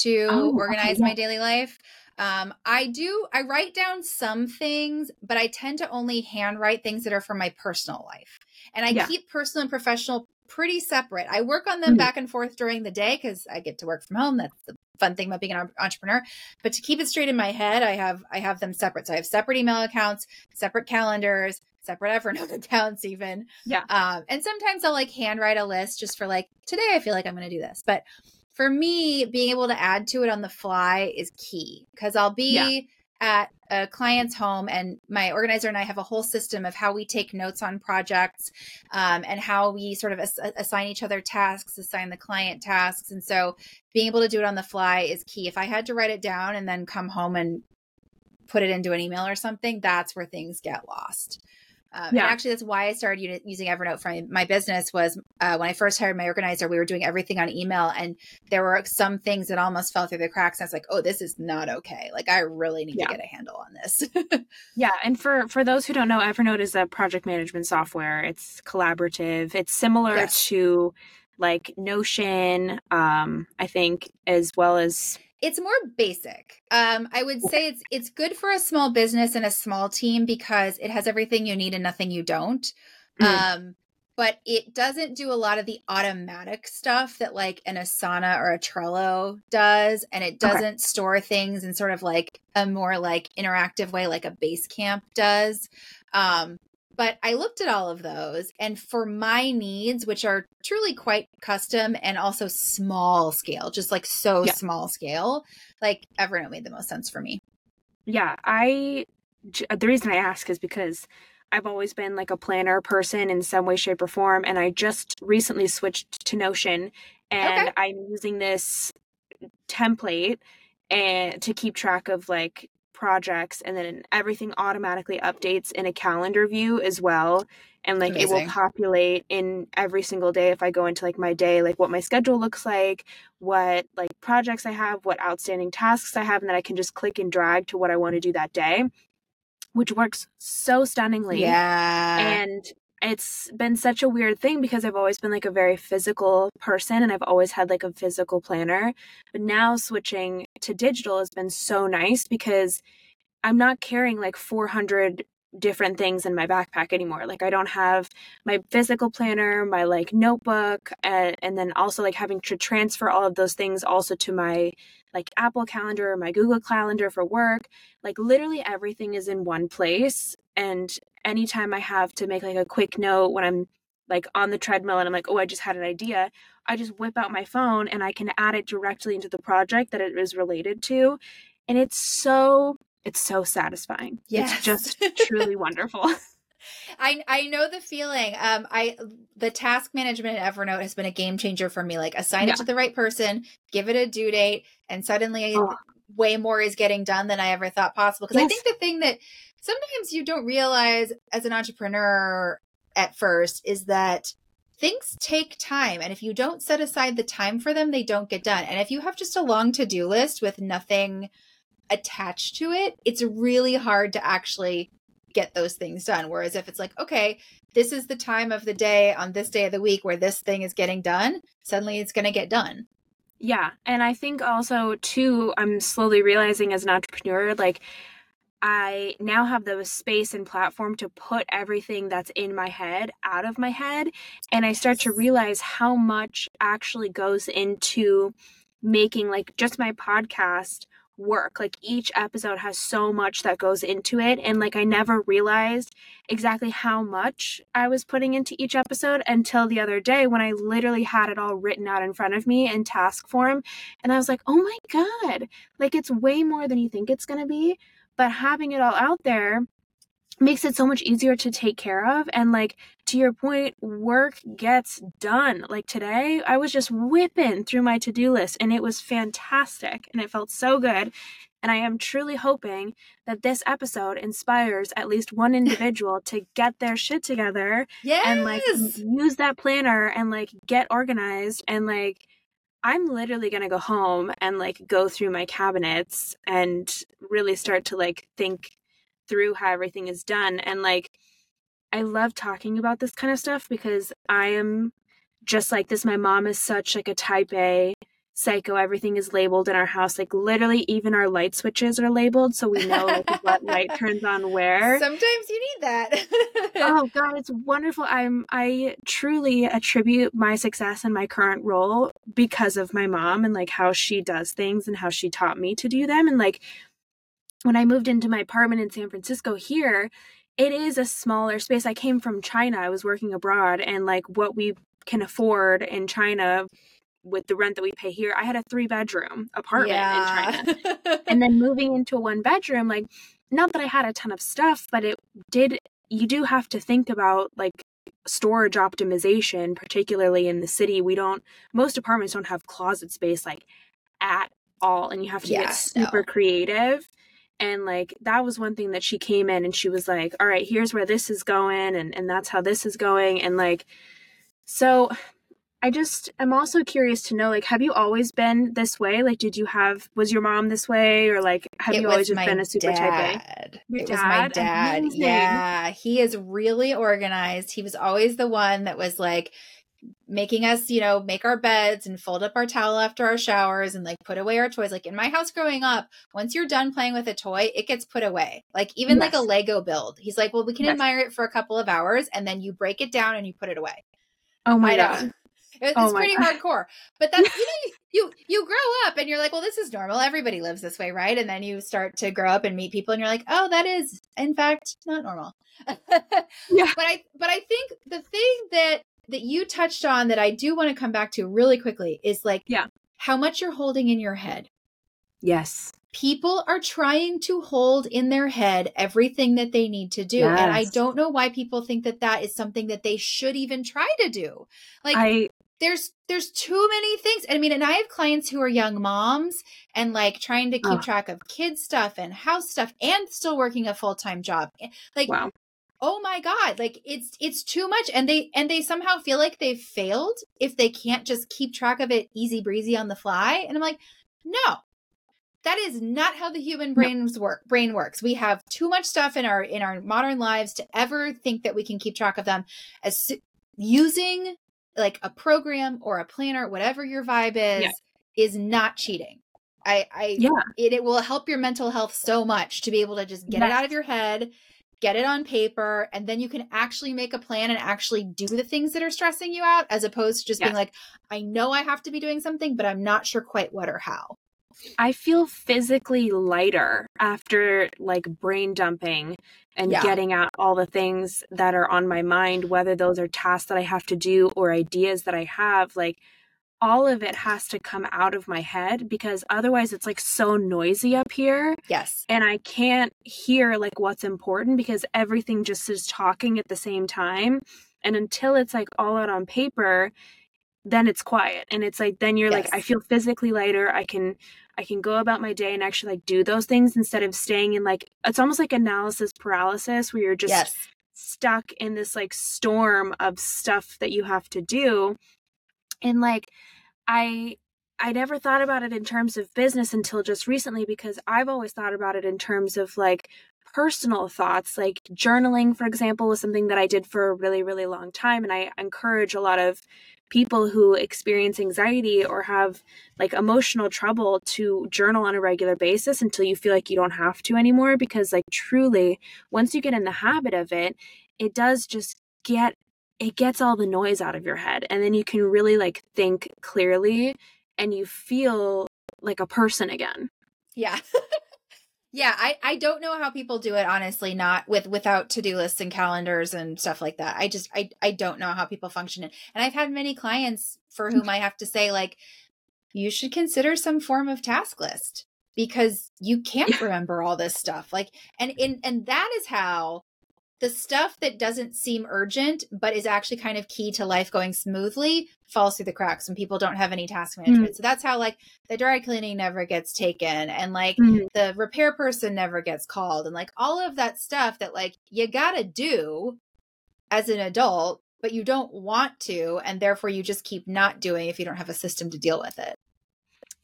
to oh, organize okay, my daily life. Um, I do, I write down some things, but I tend to only handwrite things that are for my personal life. And I yeah. keep personal and professional pretty separate. I work on them mm-hmm. back and forth during the day because I get to work from home. That's the fun thing about being an entrepreneur. But to keep it straight in my head, I have I have them separate. So I have separate email accounts, separate calendars, separate Evernote accounts, even. Yeah. Um, and sometimes I'll like handwrite a list just for like today. I feel like I'm going to do this, but for me, being able to add to it on the fly is key because I'll be yeah. at a client's home and my organizer and I have a whole system of how we take notes on projects um, and how we sort of ass- assign each other tasks, assign the client tasks. And so being able to do it on the fly is key. If I had to write it down and then come home and put it into an email or something, that's where things get lost. Um, yeah. And actually, that's why I started using Evernote for my business. Was uh, when I first hired my organizer, we were doing everything on email, and there were some things that almost fell through the cracks. I was like, "Oh, this is not okay. Like, I really need yeah. to get a handle on this." yeah, and for for those who don't know, Evernote is a project management software. It's collaborative. It's similar yes. to like Notion, um, I think, as well as it's more basic. Um, I would say it's it's good for a small business and a small team because it has everything you need and nothing you don't. Mm. Um, but it doesn't do a lot of the automatic stuff that like an Asana or a Trello does, and it doesn't okay. store things in sort of like a more like interactive way, like a Basecamp does. Um, but I looked at all of those, and for my needs, which are truly quite custom and also small scale, just like so yeah. small scale, like Evernote made the most sense for me. Yeah, I the reason I ask is because I've always been like a planner person in some way, shape, or form, and I just recently switched to Notion, and okay. I'm using this template and to keep track of like projects and then everything automatically updates in a calendar view as well and like Amazing. it will populate in every single day if i go into like my day like what my schedule looks like what like projects i have what outstanding tasks i have and then i can just click and drag to what i want to do that day which works so stunningly yeah and it's been such a weird thing because I've always been like a very physical person and I've always had like a physical planner. But now switching to digital has been so nice because I'm not carrying like 400 different things in my backpack anymore. Like I don't have my physical planner, my like notebook, and, and then also like having to transfer all of those things also to my like Apple Calendar or my Google Calendar for work. Like literally everything is in one place. And anytime I have to make like a quick note when I'm like on the treadmill and I'm like, oh, I just had an idea, I just whip out my phone and I can add it directly into the project that it is related to. And it's so, it's so satisfying. Yes. It's just truly wonderful. I I know the feeling. Um, I the task management in Evernote has been a game changer for me. Like assign yeah. it to the right person, give it a due date, and suddenly oh. way more is getting done than I ever thought possible. Because yes. I think the thing that sometimes you don't realize as an entrepreneur at first is that things take time and if you don't set aside the time for them they don't get done. And if you have just a long to-do list with nothing attached to it it's really hard to actually get those things done. Whereas if it's like okay this is the time of the day on this day of the week where this thing is getting done suddenly it's going to get done. Yeah and i think also too i'm slowly realizing as an entrepreneur like I now have the space and platform to put everything that's in my head out of my head. And I start to realize how much actually goes into making like just my podcast work. Like each episode has so much that goes into it. And like I never realized exactly how much I was putting into each episode until the other day when I literally had it all written out in front of me in task form. And I was like, oh my God, like it's way more than you think it's going to be but having it all out there makes it so much easier to take care of and like to your point work gets done like today i was just whipping through my to-do list and it was fantastic and it felt so good and i am truly hoping that this episode inspires at least one individual to get their shit together yes! and like use that planner and like get organized and like I'm literally going to go home and like go through my cabinets and really start to like think through how everything is done. And like, I love talking about this kind of stuff because I am just like this. My mom is such like a type A psycho everything is labeled in our house like literally even our light switches are labeled so we know like what light turns on where. Sometimes you need that. Oh god it's wonderful. I'm i truly attribute my success in my current role because of my mom and like how she does things and how she taught me to do them and like when i moved into my apartment in san francisco here it is a smaller space. I came from china. I was working abroad and like what we can afford in china with the rent that we pay here, I had a three bedroom apartment yeah. in China. and then moving into a one bedroom, like, not that I had a ton of stuff, but it did, you do have to think about like storage optimization, particularly in the city. We don't, most apartments don't have closet space like at all. And you have to yeah, get super no. creative. And like that was one thing that she came in and she was like, all right, here's where this is going. And, and that's how this is going. And like, so I just am also curious to know like have you always been this way? Like did you have was your mom this way or like have it you always just been a super dad. type A? Your it dad? was my dad. Amazing. Yeah, he is really organized. He was always the one that was like making us, you know, make our beds and fold up our towel after our showers and like put away our toys. Like in my house growing up, once you're done playing with a toy, it gets put away. Like even yes. like a Lego build. He's like, "Well, we can yes. admire it for a couple of hours and then you break it down and you put it away." Oh my god. Oh it's oh pretty God. hardcore. But that's you, know, you you grow up and you're like, well, this is normal. Everybody lives this way, right? And then you start to grow up and meet people, and you're like, oh, that is in fact not normal. yeah. But I but I think the thing that that you touched on that I do want to come back to really quickly is like, yeah, how much you're holding in your head. Yes. People are trying to hold in their head everything that they need to do. Yes. And I don't know why people think that that is something that they should even try to do. Like, I, there's there's too many things. I mean, and I have clients who are young moms and like trying to keep oh. track of kids stuff and house stuff and still working a full-time job. Eh, like wow. oh my god, like it's it's too much and they and they somehow feel like they've failed if they can't just keep track of it easy breezy on the fly. And I'm like, "No. That is not how the human brains work brain works. We have too much stuff in our in our modern lives to ever think that we can keep track of them as using like a program or a planner, whatever your vibe is, yeah. is not cheating. I, I, yeah, it, it will help your mental health so much to be able to just get yes. it out of your head, get it on paper, and then you can actually make a plan and actually do the things that are stressing you out, as opposed to just yes. being like, I know I have to be doing something, but I'm not sure quite what or how. I feel physically lighter after like brain dumping and yeah. getting out all the things that are on my mind, whether those are tasks that I have to do or ideas that I have. Like, all of it has to come out of my head because otherwise it's like so noisy up here. Yes. And I can't hear like what's important because everything just is talking at the same time. And until it's like all out on paper, then it's quiet and it's like then you're yes. like i feel physically lighter i can i can go about my day and actually like do those things instead of staying in like it's almost like analysis paralysis where you're just yes. stuck in this like storm of stuff that you have to do and like i i never thought about it in terms of business until just recently because i've always thought about it in terms of like personal thoughts like journaling for example was something that i did for a really really long time and i encourage a lot of people who experience anxiety or have like emotional trouble to journal on a regular basis until you feel like you don't have to anymore because like truly once you get in the habit of it it does just get it gets all the noise out of your head. And then you can really like think clearly and you feel like a person again. Yeah Yeah, I I don't know how people do it honestly not with without to-do lists and calendars and stuff like that. I just I I don't know how people function it. And I've had many clients for whom I have to say like you should consider some form of task list because you can't remember all this stuff. Like and in and that is how the stuff that doesn't seem urgent but is actually kind of key to life going smoothly falls through the cracks when people don't have any task management. Mm. So that's how like the dry cleaning never gets taken and like mm. the repair person never gets called and like all of that stuff that like you got to do as an adult but you don't want to and therefore you just keep not doing if you don't have a system to deal with it.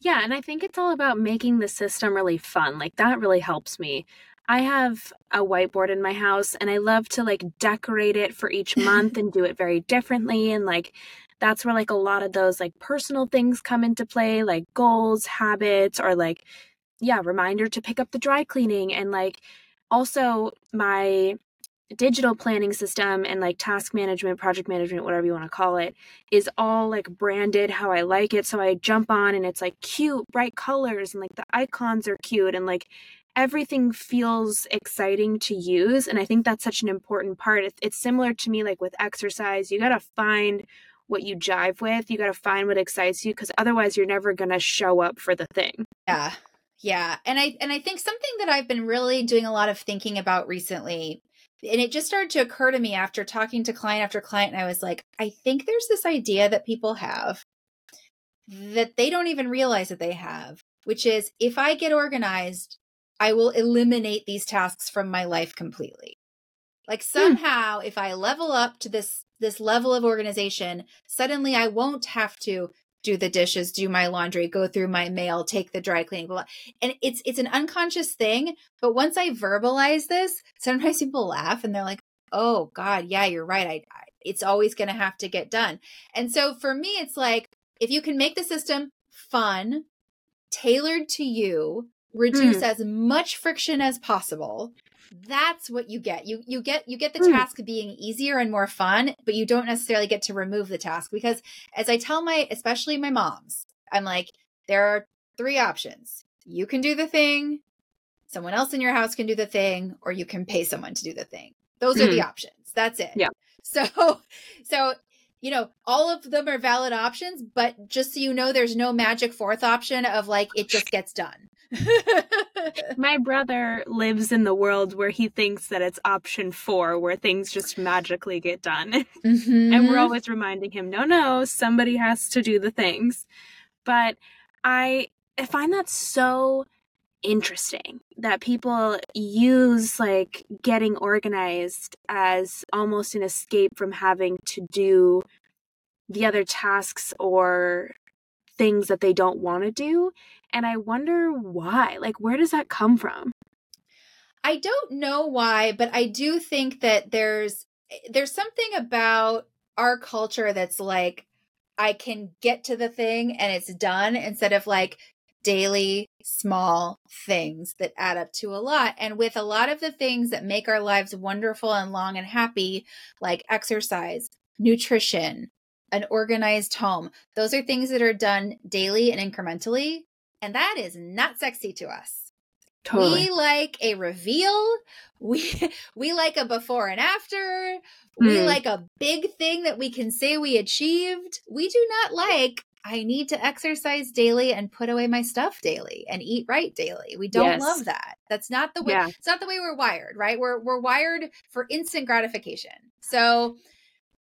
Yeah, and I think it's all about making the system really fun. Like that really helps me. I have a whiteboard in my house and I love to like decorate it for each month and do it very differently and like that's where like a lot of those like personal things come into play, like goals, habits, or like, yeah, reminder to pick up the dry cleaning. And like also my digital planning system and like task management, project management, whatever you want to call it, is all like branded how I like it. So I jump on and it's like cute, bright colors and like the icons are cute and like everything feels exciting to use. And I think that's such an important part. It's, similar to me like with exercise. You got to find what you jive with. You got to find what excites you because otherwise you're never going to show up for the thing. Yeah. Yeah. And I and I think something that I've been really doing a lot of thinking about recently and it just started to occur to me after talking to client after client and I was like, I think there's this idea that people have that they don't even realize that they have, which is if I get organized, I will eliminate these tasks from my life completely. Like hmm. somehow if I level up to this this level of organization, suddenly I won't have to do the dishes, do my laundry, go through my mail, take the dry cleaning, blah, blah. and it's it's an unconscious thing. But once I verbalize this, sometimes people laugh and they're like, "Oh God, yeah, you're right. I, I it's always going to have to get done." And so for me, it's like if you can make the system fun, tailored to you, reduce mm. as much friction as possible that's what you get you you get you get the mm. task being easier and more fun but you don't necessarily get to remove the task because as i tell my especially my moms i'm like there are three options you can do the thing someone else in your house can do the thing or you can pay someone to do the thing those mm. are the hmm. options that's it yeah so so you know all of them are valid options but just so you know there's no magic fourth option of like it just gets done My brother lives in the world where he thinks that it's option four, where things just magically get done. Mm-hmm. And we're always reminding him, no, no, somebody has to do the things. But I, I find that so interesting that people use like getting organized as almost an escape from having to do the other tasks or things that they don't want to do. And I wonder why. Like, where does that come from? I don't know why, but I do think that there's eh, there's something about our culture that's like I can get to the thing and it's done instead of like daily small things that add up to a lot. And with a lot of the things that make our lives wonderful and long and happy, like exercise, nutrition, an organized home, those are things that are done daily and incrementally. And that is not sexy to us. Totally. We like a reveal. We we like a before and after. We mm. like a big thing that we can say we achieved. We do not like I need to exercise daily and put away my stuff daily and eat right daily. We don't yes. love that. That's not the way yeah. it's not the way we're wired, right? We're we're wired for instant gratification. So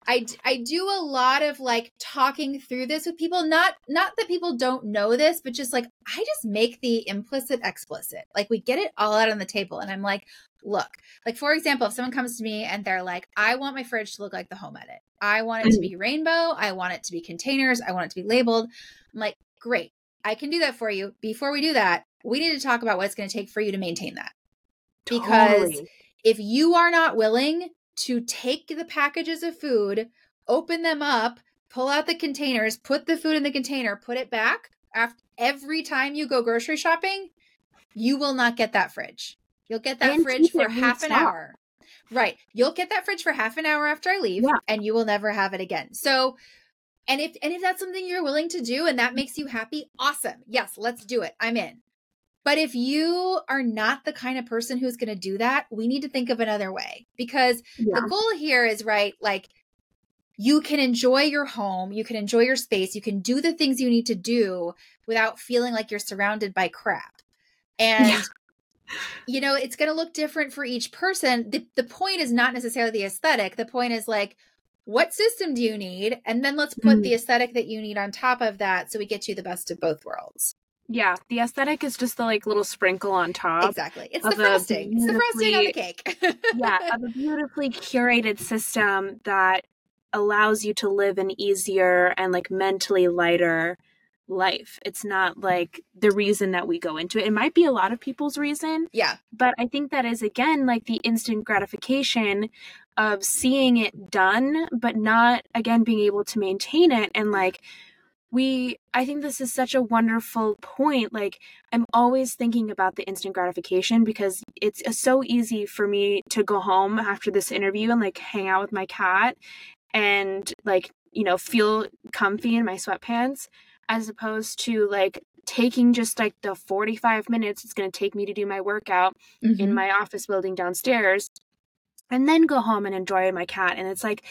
I, I do a lot of like talking through this with people not not that people don't know this but just like I just make the implicit explicit. Like we get it all out on the table and I'm like look like for example if someone comes to me and they're like I want my fridge to look like the home edit. I want it to mm. be rainbow. I want it to be containers. I want it to be labeled I'm like great. I can do that for you. Before we do that we need to talk about what it's going to take for you to maintain that. Because totally. if you are not willing to take the packages of food, open them up, pull out the containers, put the food in the container, put it back. After every time you go grocery shopping, you will not get that fridge. You'll get that and fridge for half an hour. Right. You'll get that fridge for half an hour after I leave yeah. and you will never have it again. So and if and if that's something you're willing to do and that makes you happy, awesome. Yes, let's do it. I'm in. But if you are not the kind of person who's going to do that, we need to think of another way because yeah. the goal here is right like you can enjoy your home, you can enjoy your space, you can do the things you need to do without feeling like you're surrounded by crap. And yeah. you know, it's going to look different for each person. The the point is not necessarily the aesthetic. The point is like what system do you need? And then let's put mm. the aesthetic that you need on top of that so we get you the best of both worlds. Yeah, the aesthetic is just the like little sprinkle on top. Exactly. It's the frosting. It's the frosting on the cake. yeah, of a beautifully curated system that allows you to live an easier and like mentally lighter life. It's not like the reason that we go into it. It might be a lot of people's reason. Yeah. But I think that is again like the instant gratification of seeing it done, but not again being able to maintain it. And like, we, I think this is such a wonderful point. Like, I'm always thinking about the instant gratification because it's so easy for me to go home after this interview and like hang out with my cat and like, you know, feel comfy in my sweatpants as opposed to like taking just like the 45 minutes it's going to take me to do my workout mm-hmm. in my office building downstairs and then go home and enjoy my cat and it's like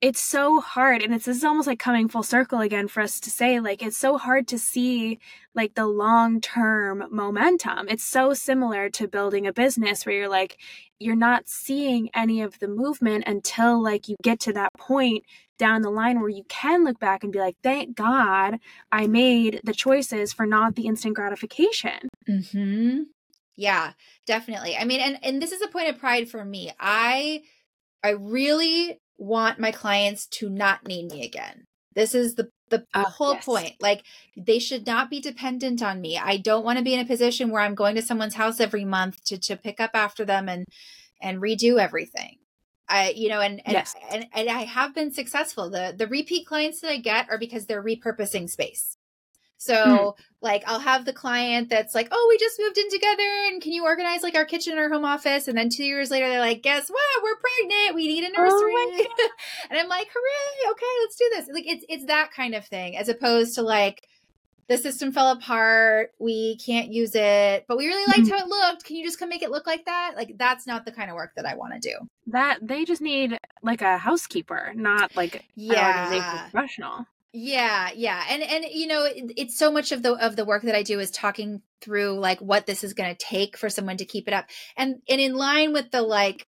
it's so hard and it's this is almost like coming full circle again for us to say like it's so hard to see like the long term momentum. It's so similar to building a business where you're like you're not seeing any of the movement until like you get to that point down the line where you can look back and be like thank god i made the choices for not the instant gratification. Mhm yeah definitely. I mean and and this is a point of pride for me. I i really want my clients to not need me again. This is the the uh, whole yes. point. Like they should not be dependent on me. I don't want to be in a position where I'm going to someone's house every month to to pick up after them and and redo everything. I you know and and, yes. and and I have been successful. The the repeat clients that I get are because they're repurposing space. So mm. like I'll have the client that's like, "Oh, we just moved in together and can you organize like our kitchen or home office?" And then 2 years later they're like, "Guess what? We're pregnant. We need a oh nursery." Oh and I'm like, "Hooray. Okay, let's do this." Like it's it's that kind of thing as opposed to like the system fell apart. We can't use it, but we really liked mm-hmm. how it looked. Can you just come make it look like that? Like that's not the kind of work that I want to do. That they just need like a housekeeper, not like yeah, professional. Yeah, yeah. And and you know, it, it's so much of the of the work that I do is talking through like what this is going to take for someone to keep it up. And and in line with the like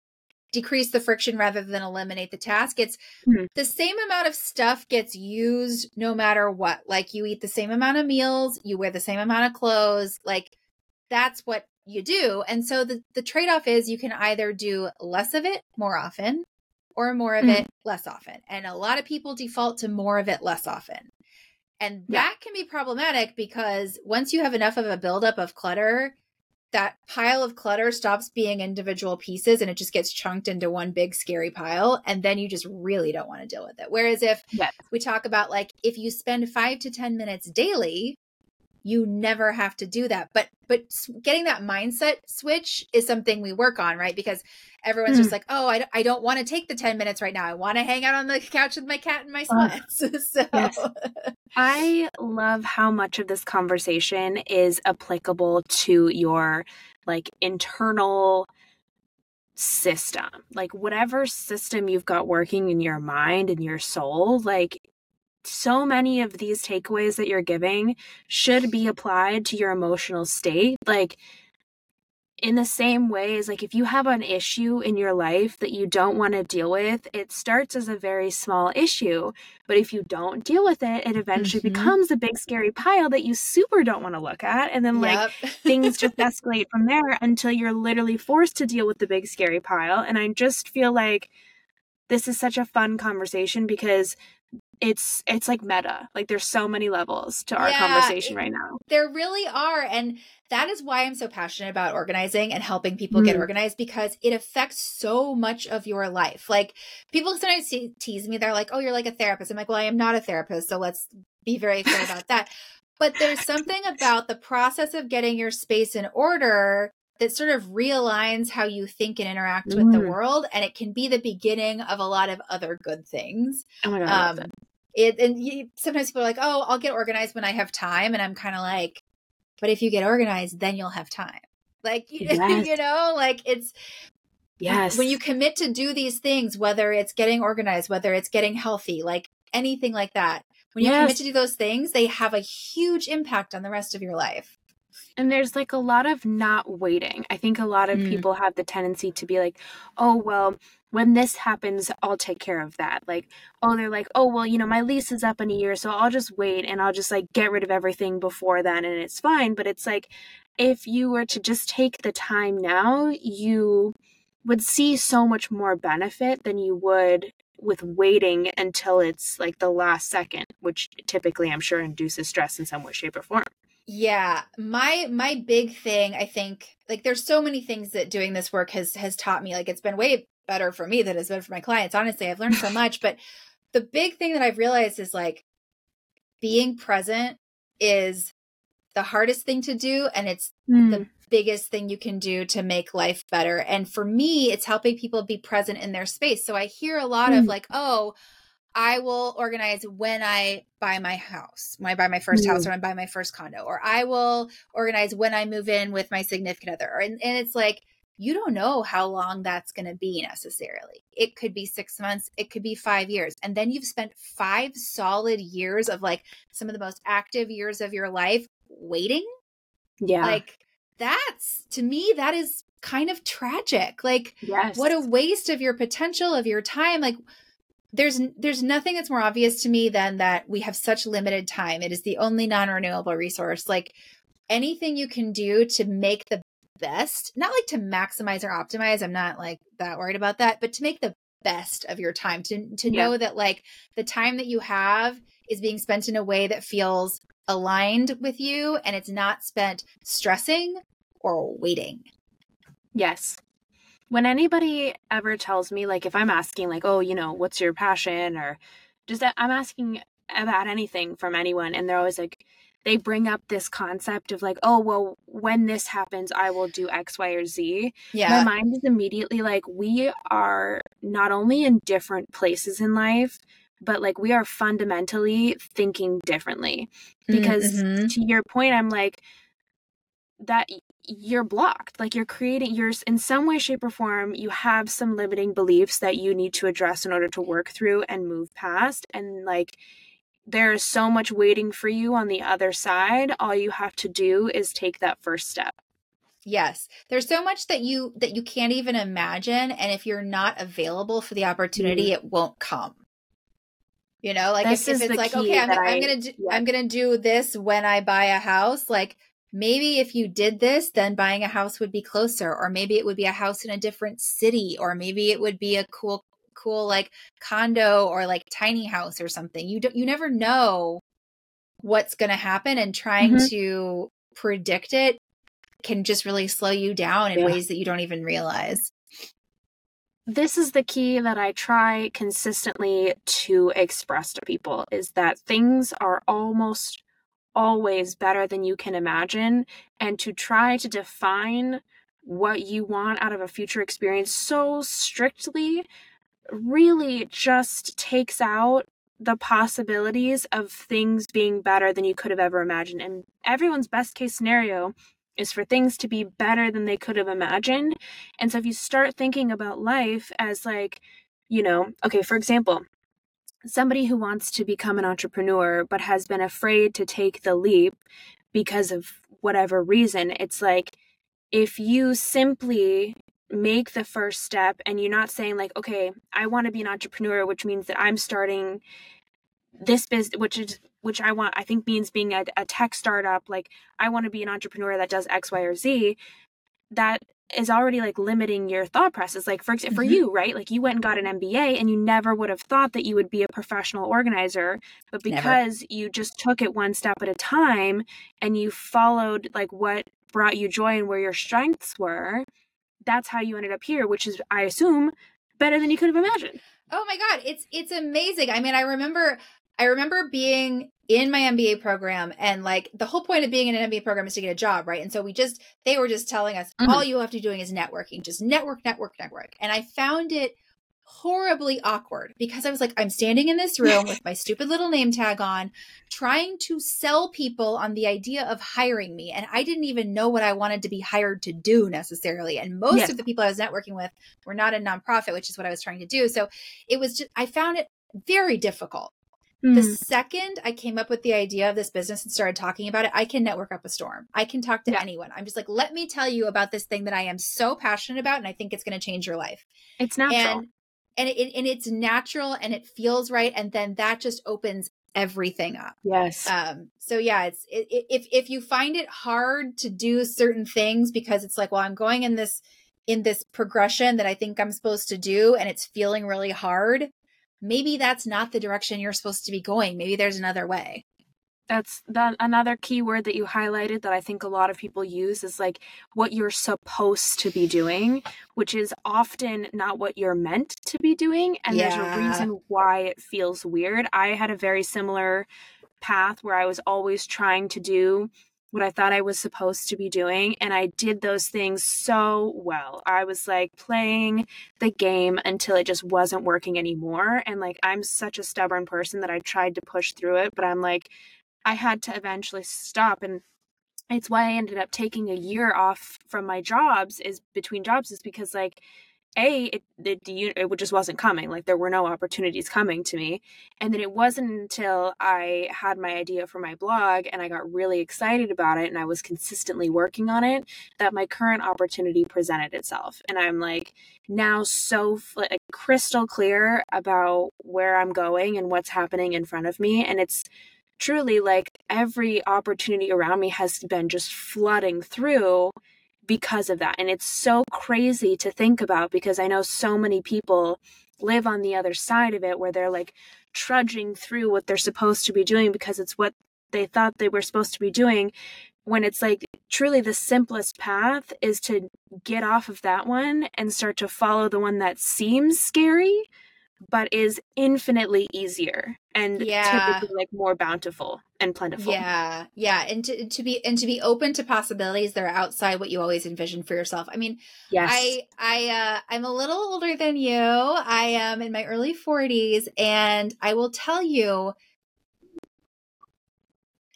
decrease the friction rather than eliminate the task. It's mm-hmm. the same amount of stuff gets used no matter what. Like you eat the same amount of meals, you wear the same amount of clothes, like that's what you do. And so the the trade-off is you can either do less of it more often or more of mm-hmm. it less often. And a lot of people default to more of it less often. And yeah. that can be problematic because once you have enough of a buildup of clutter, that pile of clutter stops being individual pieces and it just gets chunked into one big scary pile. And then you just really don't want to deal with it. Whereas if yes. we talk about like if you spend five to 10 minutes daily you never have to do that. But but getting that mindset switch is something we work on right? Because everyone's mm. just like oh I, I don't want to take the 10 minutes right now. I want to hang out on the couch with my cat and my sweats. Uh, so yes. i love how much of this conversation is applicable to your like internal system. Like whatever system you've got working in your mind and your soul like so many of these takeaways that you're giving should be applied to your emotional state. Like, in the same way as like if you have an issue in your life that you don't want to deal with it starts as a very small issue but if you don't deal with it it eventually mm-hmm. becomes a big scary pile that you super don't want to look at and then like yep. things just escalate from there until you're literally forced to deal with the big scary pile and i just feel like this is such a fun conversation because it's it's like meta like there's so many levels to our yeah, conversation right now there really are and that is why i'm so passionate about organizing and helping people mm. get organized because it affects so much of your life like people sometimes tease me they're like oh you're like a therapist i'm like well i am not a therapist so let's be very clear about that but there's something about the process of getting your space in order that sort of realigns how you think and interact mm. with the mm. world and it can be the beginning of a lot of other good things oh my God, um, it and you, sometimes people are like oh i'll get organized when i have time and i'm kind of like but if you get organized then you'll have time like yes. you know like it's yes when you commit to do these things whether it's getting organized whether it's getting healthy like anything like that when you yes. commit to do those things they have a huge impact on the rest of your life and there's like a lot of not waiting. I think a lot of mm. people have the tendency to be like, oh, well, when this happens, I'll take care of that. Like, oh, they're like, oh, well, you know, my lease is up in a year, so I'll just wait and I'll just like get rid of everything before then and it's fine. But it's like, if you were to just take the time now, you would see so much more benefit than you would with waiting until it's like the last second, which typically I'm sure induces stress in some way, shape, or form. Yeah, my my big thing, I think, like there's so many things that doing this work has has taught me. Like it's been way better for me than it's been for my clients. Honestly, I've learned so much. But the big thing that I've realized is like being present is the hardest thing to do. And it's mm. the biggest thing you can do to make life better. And for me, it's helping people be present in their space. So I hear a lot mm. of like, oh, I will organize when I buy my house, when I buy my first mm. house or when I buy my first condo, or I will organize when I move in with my significant other. And, and it's like, you don't know how long that's going to be necessarily. It could be six months, it could be five years. And then you've spent five solid years of like some of the most active years of your life waiting. Yeah. Like that's to me, that is kind of tragic. Like, yes. what a waste of your potential, of your time. Like, there's there's nothing that's more obvious to me than that we have such limited time. It is the only non-renewable resource. Like anything you can do to make the best, not like to maximize or optimize. I'm not like that worried about that, but to make the best of your time to to yeah. know that like the time that you have is being spent in a way that feels aligned with you and it's not spent stressing or waiting. Yes when anybody ever tells me like if i'm asking like oh you know what's your passion? or just that i'm asking about anything from anyone and they're always like they bring up this concept of like oh well when this happens i will do x y or z. Yeah. my mind is immediately like we are not only in different places in life but like we are fundamentally thinking differently. Because mm-hmm. to your point i'm like that you're blocked. Like you're creating you're in some way shape or form you have some limiting beliefs that you need to address in order to work through and move past. And like there's so much waiting for you on the other side. All you have to do is take that first step. Yes. There's so much that you that you can't even imagine. And if you're not available for the opportunity mm-hmm. it won't come. You know like this if, if it's like okay I'm, I, I'm, gonna do, yeah. i'm gonna do this when i buy a house like maybe if you did this, then buying a house would be closer, or maybe it would be a house in a different city, or maybe it would be a cool, cool like condo or like tiny house or something. You don't, you never know what's going to happen, and trying mm-hmm. to predict it can just really slow you down in yeah. ways that you don't even realize. This is the key that I try consistently to express to people is that things are almost always better than you can imagine and to try to define what you want out of a future experience so strictly really just takes out the possibilities of things being better than you could have ever imagined. And everyone's best case scenario is for things to be better than they could have imagined. And so if you start thinking about life as like, you know, okay, for example, somebody who wants to become an entrepreneur but has been afraid to take the leap because of whatever reason, it's like if you simply make the first step and you're not saying like okay i want to be an entrepreneur which means that i'm starting this business which is which i want i think means being a, a tech startup like i want to be an entrepreneur that does x y or z that is already like limiting your thought process like for mm-hmm. for you right like you went and got an MBA and you never would have thought that you would be a professional organizer but because never. you just took it one step at a time and you followed like what brought you joy and where your strengths were that's how you ended up here which is i assume better than you could have imagined oh my god it's it's amazing i mean i remember i remember being in my MBA program. And like the whole point of being in an MBA program is to get a job, right? And so we just, they were just telling us mm-hmm. all you have to be doing is networking, just network, network, network. And I found it horribly awkward because I was like, I'm standing in this room with my stupid little name tag on, trying to sell people on the idea of hiring me. And I didn't even know what I wanted to be hired to do necessarily. And most yes. of the people I was networking with were not a nonprofit, which is what I was trying to do. So it was just, I found it very difficult Mm. The second I came up with the idea of this business and started talking about it, I can network up a storm. I can talk to yeah. anyone. I'm just like, let me tell you about this thing that I am so passionate about and I think it's going to change your life. It's natural. And, and, it, and it's natural and it feels right. And then that just opens everything up. Yes. Um, so yeah, it's it, it, if if you find it hard to do certain things because it's like, well, I'm going in this in this progression that I think I'm supposed to do and it's feeling really hard, maybe that's not the direction you're supposed to be going. Maybe there's another way. That's that another key word that you highlighted that I think a lot of people use is like what you're supposed to be doing, which is often not what you're meant to be doing. And yeah. there's a reason why it feels weird. I had a very similar path where I was always trying to do what I thought I was supposed to be doing. And I did those things so well. I was like playing the game until it just wasn't working anymore. And like, I'm such a stubborn person that I tried to push through it, but I'm like, I had to eventually stop. And it's why I ended up taking a year off from my jobs is between jobs is because like a it, it, it just wasn't coming like there were no opportunities coming to me. And then it wasn't until i had my idea for my blog and i got really excited about it and i was consistently working on it that my current opportunity presented itself. And i'm like now so like crystal clear about where i'm going and what's happening in front of me. And it's truly like every opportunity around me has been just flooding through because of that. And it's so crazy to think about because I know so many people live on the other side of it where they're like trudging through what they're supposed to be doing because it's what they thought they were supposed to be doing when it's like truly the simplest path is to get off of that one and start to follow the one that seems scary but is infinitely easier and yeah. typically like more bountiful and plentiful. Yeah. Yeah. And to, to be and to be open to possibilities that are outside what you always envisioned for yourself. I mean, yes. I I uh I'm a little older than you. I am in my early 40s and I will tell you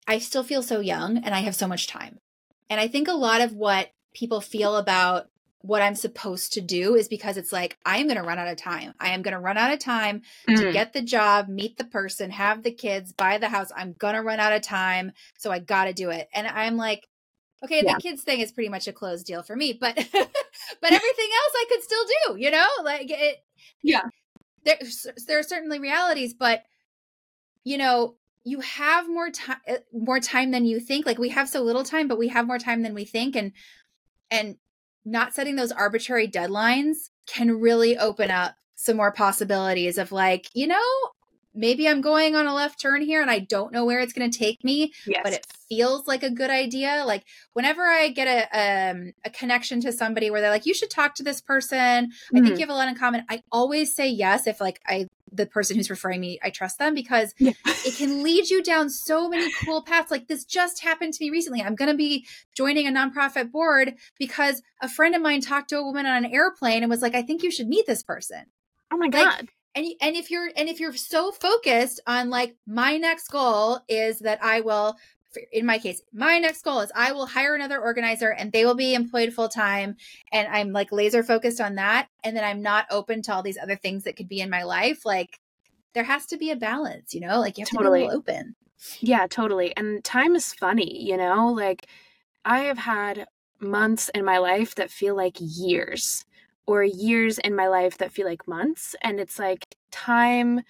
I still feel so young and I have so much time. And I think a lot of what people feel about what I'm supposed to do is because it's like, I am going to run out of time. I am going to run out of time mm. to get the job, meet the person, have the kids, buy the house. I'm going to run out of time. So I got to do it. And I'm like, okay, yeah. the kids thing is pretty much a closed deal for me, but, but everything else I could still do, you know, like it, yeah, there, there are certainly realities, but you know, you have more time, uh, more time than you think. Like we have so little time, but we have more time than we think. And, and not setting those arbitrary deadlines can really open up some more possibilities of like, you know, maybe I'm going on a left turn here and I don't know where it's going to take me, yes. but it feels like a good idea. Like whenever I get a um, a connection to somebody where they're like, you should talk to this person. Mm-hmm. I think mm-hmm. you have a lot in common. I always say yes if like I the person who's referring me, I trust them because yeah. it can lead you down so many cool paths. Like this just happened to me recently. I'm going to be joining a nonprofit board because a friend of mine talked to a woman on an airplane and was like, I think you should meet this person. Oh my God. Like, and and if you're and if you're so focused on like my next goal is that I will in my case, my next goal is I will hire another organizer and they will be employed full time. And I'm like laser focused on that. And then I'm not open to all these other things that could be in my life. Like there has to be a balance, you know, like you have totally. to be open. Yeah, totally. And time is funny, you know, like I have had months in my life that feel like years or years in my life that feel like months. And it's like time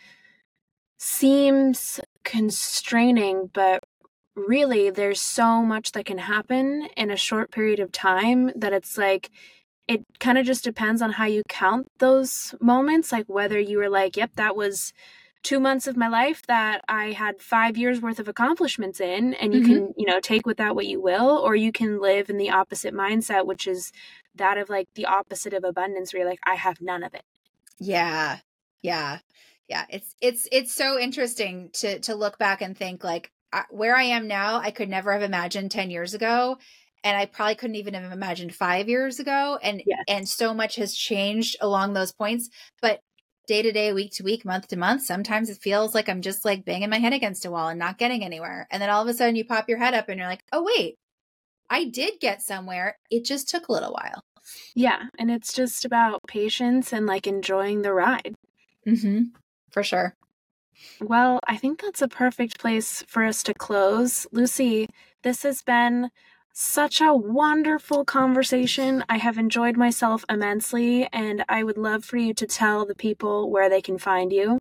seems constraining, but really there's so much that can happen in a short period of time that it's like it kind of just depends on how you count those moments like whether you were like yep that was two months of my life that i had five years worth of accomplishments in and you mm-hmm. can you know take with that what you will or you can live in the opposite mindset which is that of like the opposite of abundance where you're like i have none of it. Yeah. Yeah. Yeah. It's it's it's so interesting to to look back and think like where I am now, I could never have imagined 10 years ago. And I probably couldn't even have imagined five years ago. And, yes. and so much has changed along those points. But day to day, week to week, month to month, sometimes it feels like I'm just like banging my head against a wall and not getting anywhere. And then all of a sudden you pop your head up and you're like, oh, wait, I did get somewhere. It just took a little while. Yeah. And it's just about patience and like enjoying the ride. Mm-hmm. For sure. Well, I think that's a perfect place for us to close. Lucy, this has been such a wonderful conversation. I have enjoyed myself immensely, and I would love for you to tell the people where they can find you.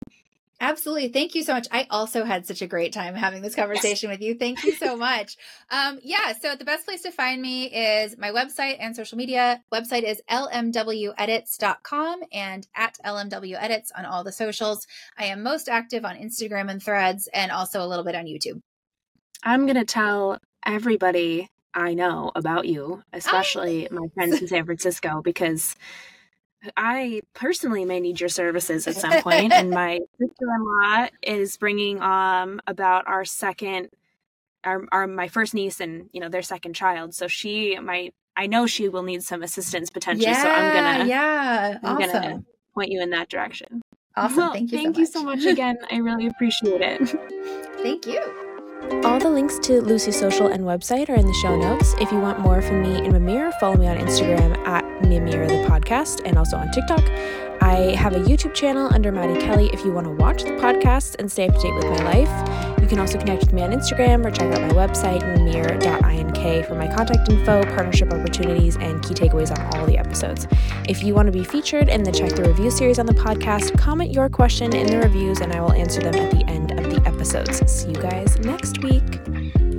Absolutely. Thank you so much. I also had such a great time having this conversation yes. with you. Thank you so much. Um, yeah, so the best place to find me is my website and social media. Website is lmwedits.com and at lmwedits on all the socials. I am most active on Instagram and threads and also a little bit on YouTube. I'm going to tell everybody I know about you, especially oh. my friends in San Francisco, because I personally may need your services at some point, and my sister-in-law is bringing um about our second, our, our my first niece and you know their second child. So she might, I know she will need some assistance potentially. Yeah, so I'm gonna, yeah, I'm awesome. gonna point you in that direction. Awesome, well, thank you. Thank so you so much again. I really appreciate it. Thank you. All the links to Lucy's social and website are in the show notes. If you want more from me and Mimir, follow me on Instagram at Mimir the podcast and also on TikTok. I have a YouTube channel under Maddie Kelly if you want to watch the podcast and stay up to date with my life. You can also connect with me on Instagram or check out my website, mimir.ink, for my contact info, partnership opportunities, and key takeaways on all the episodes. If you want to be featured in the Check the Review series on the podcast, comment your question in the reviews and I will answer them at the end of the episodes. See you guys next week.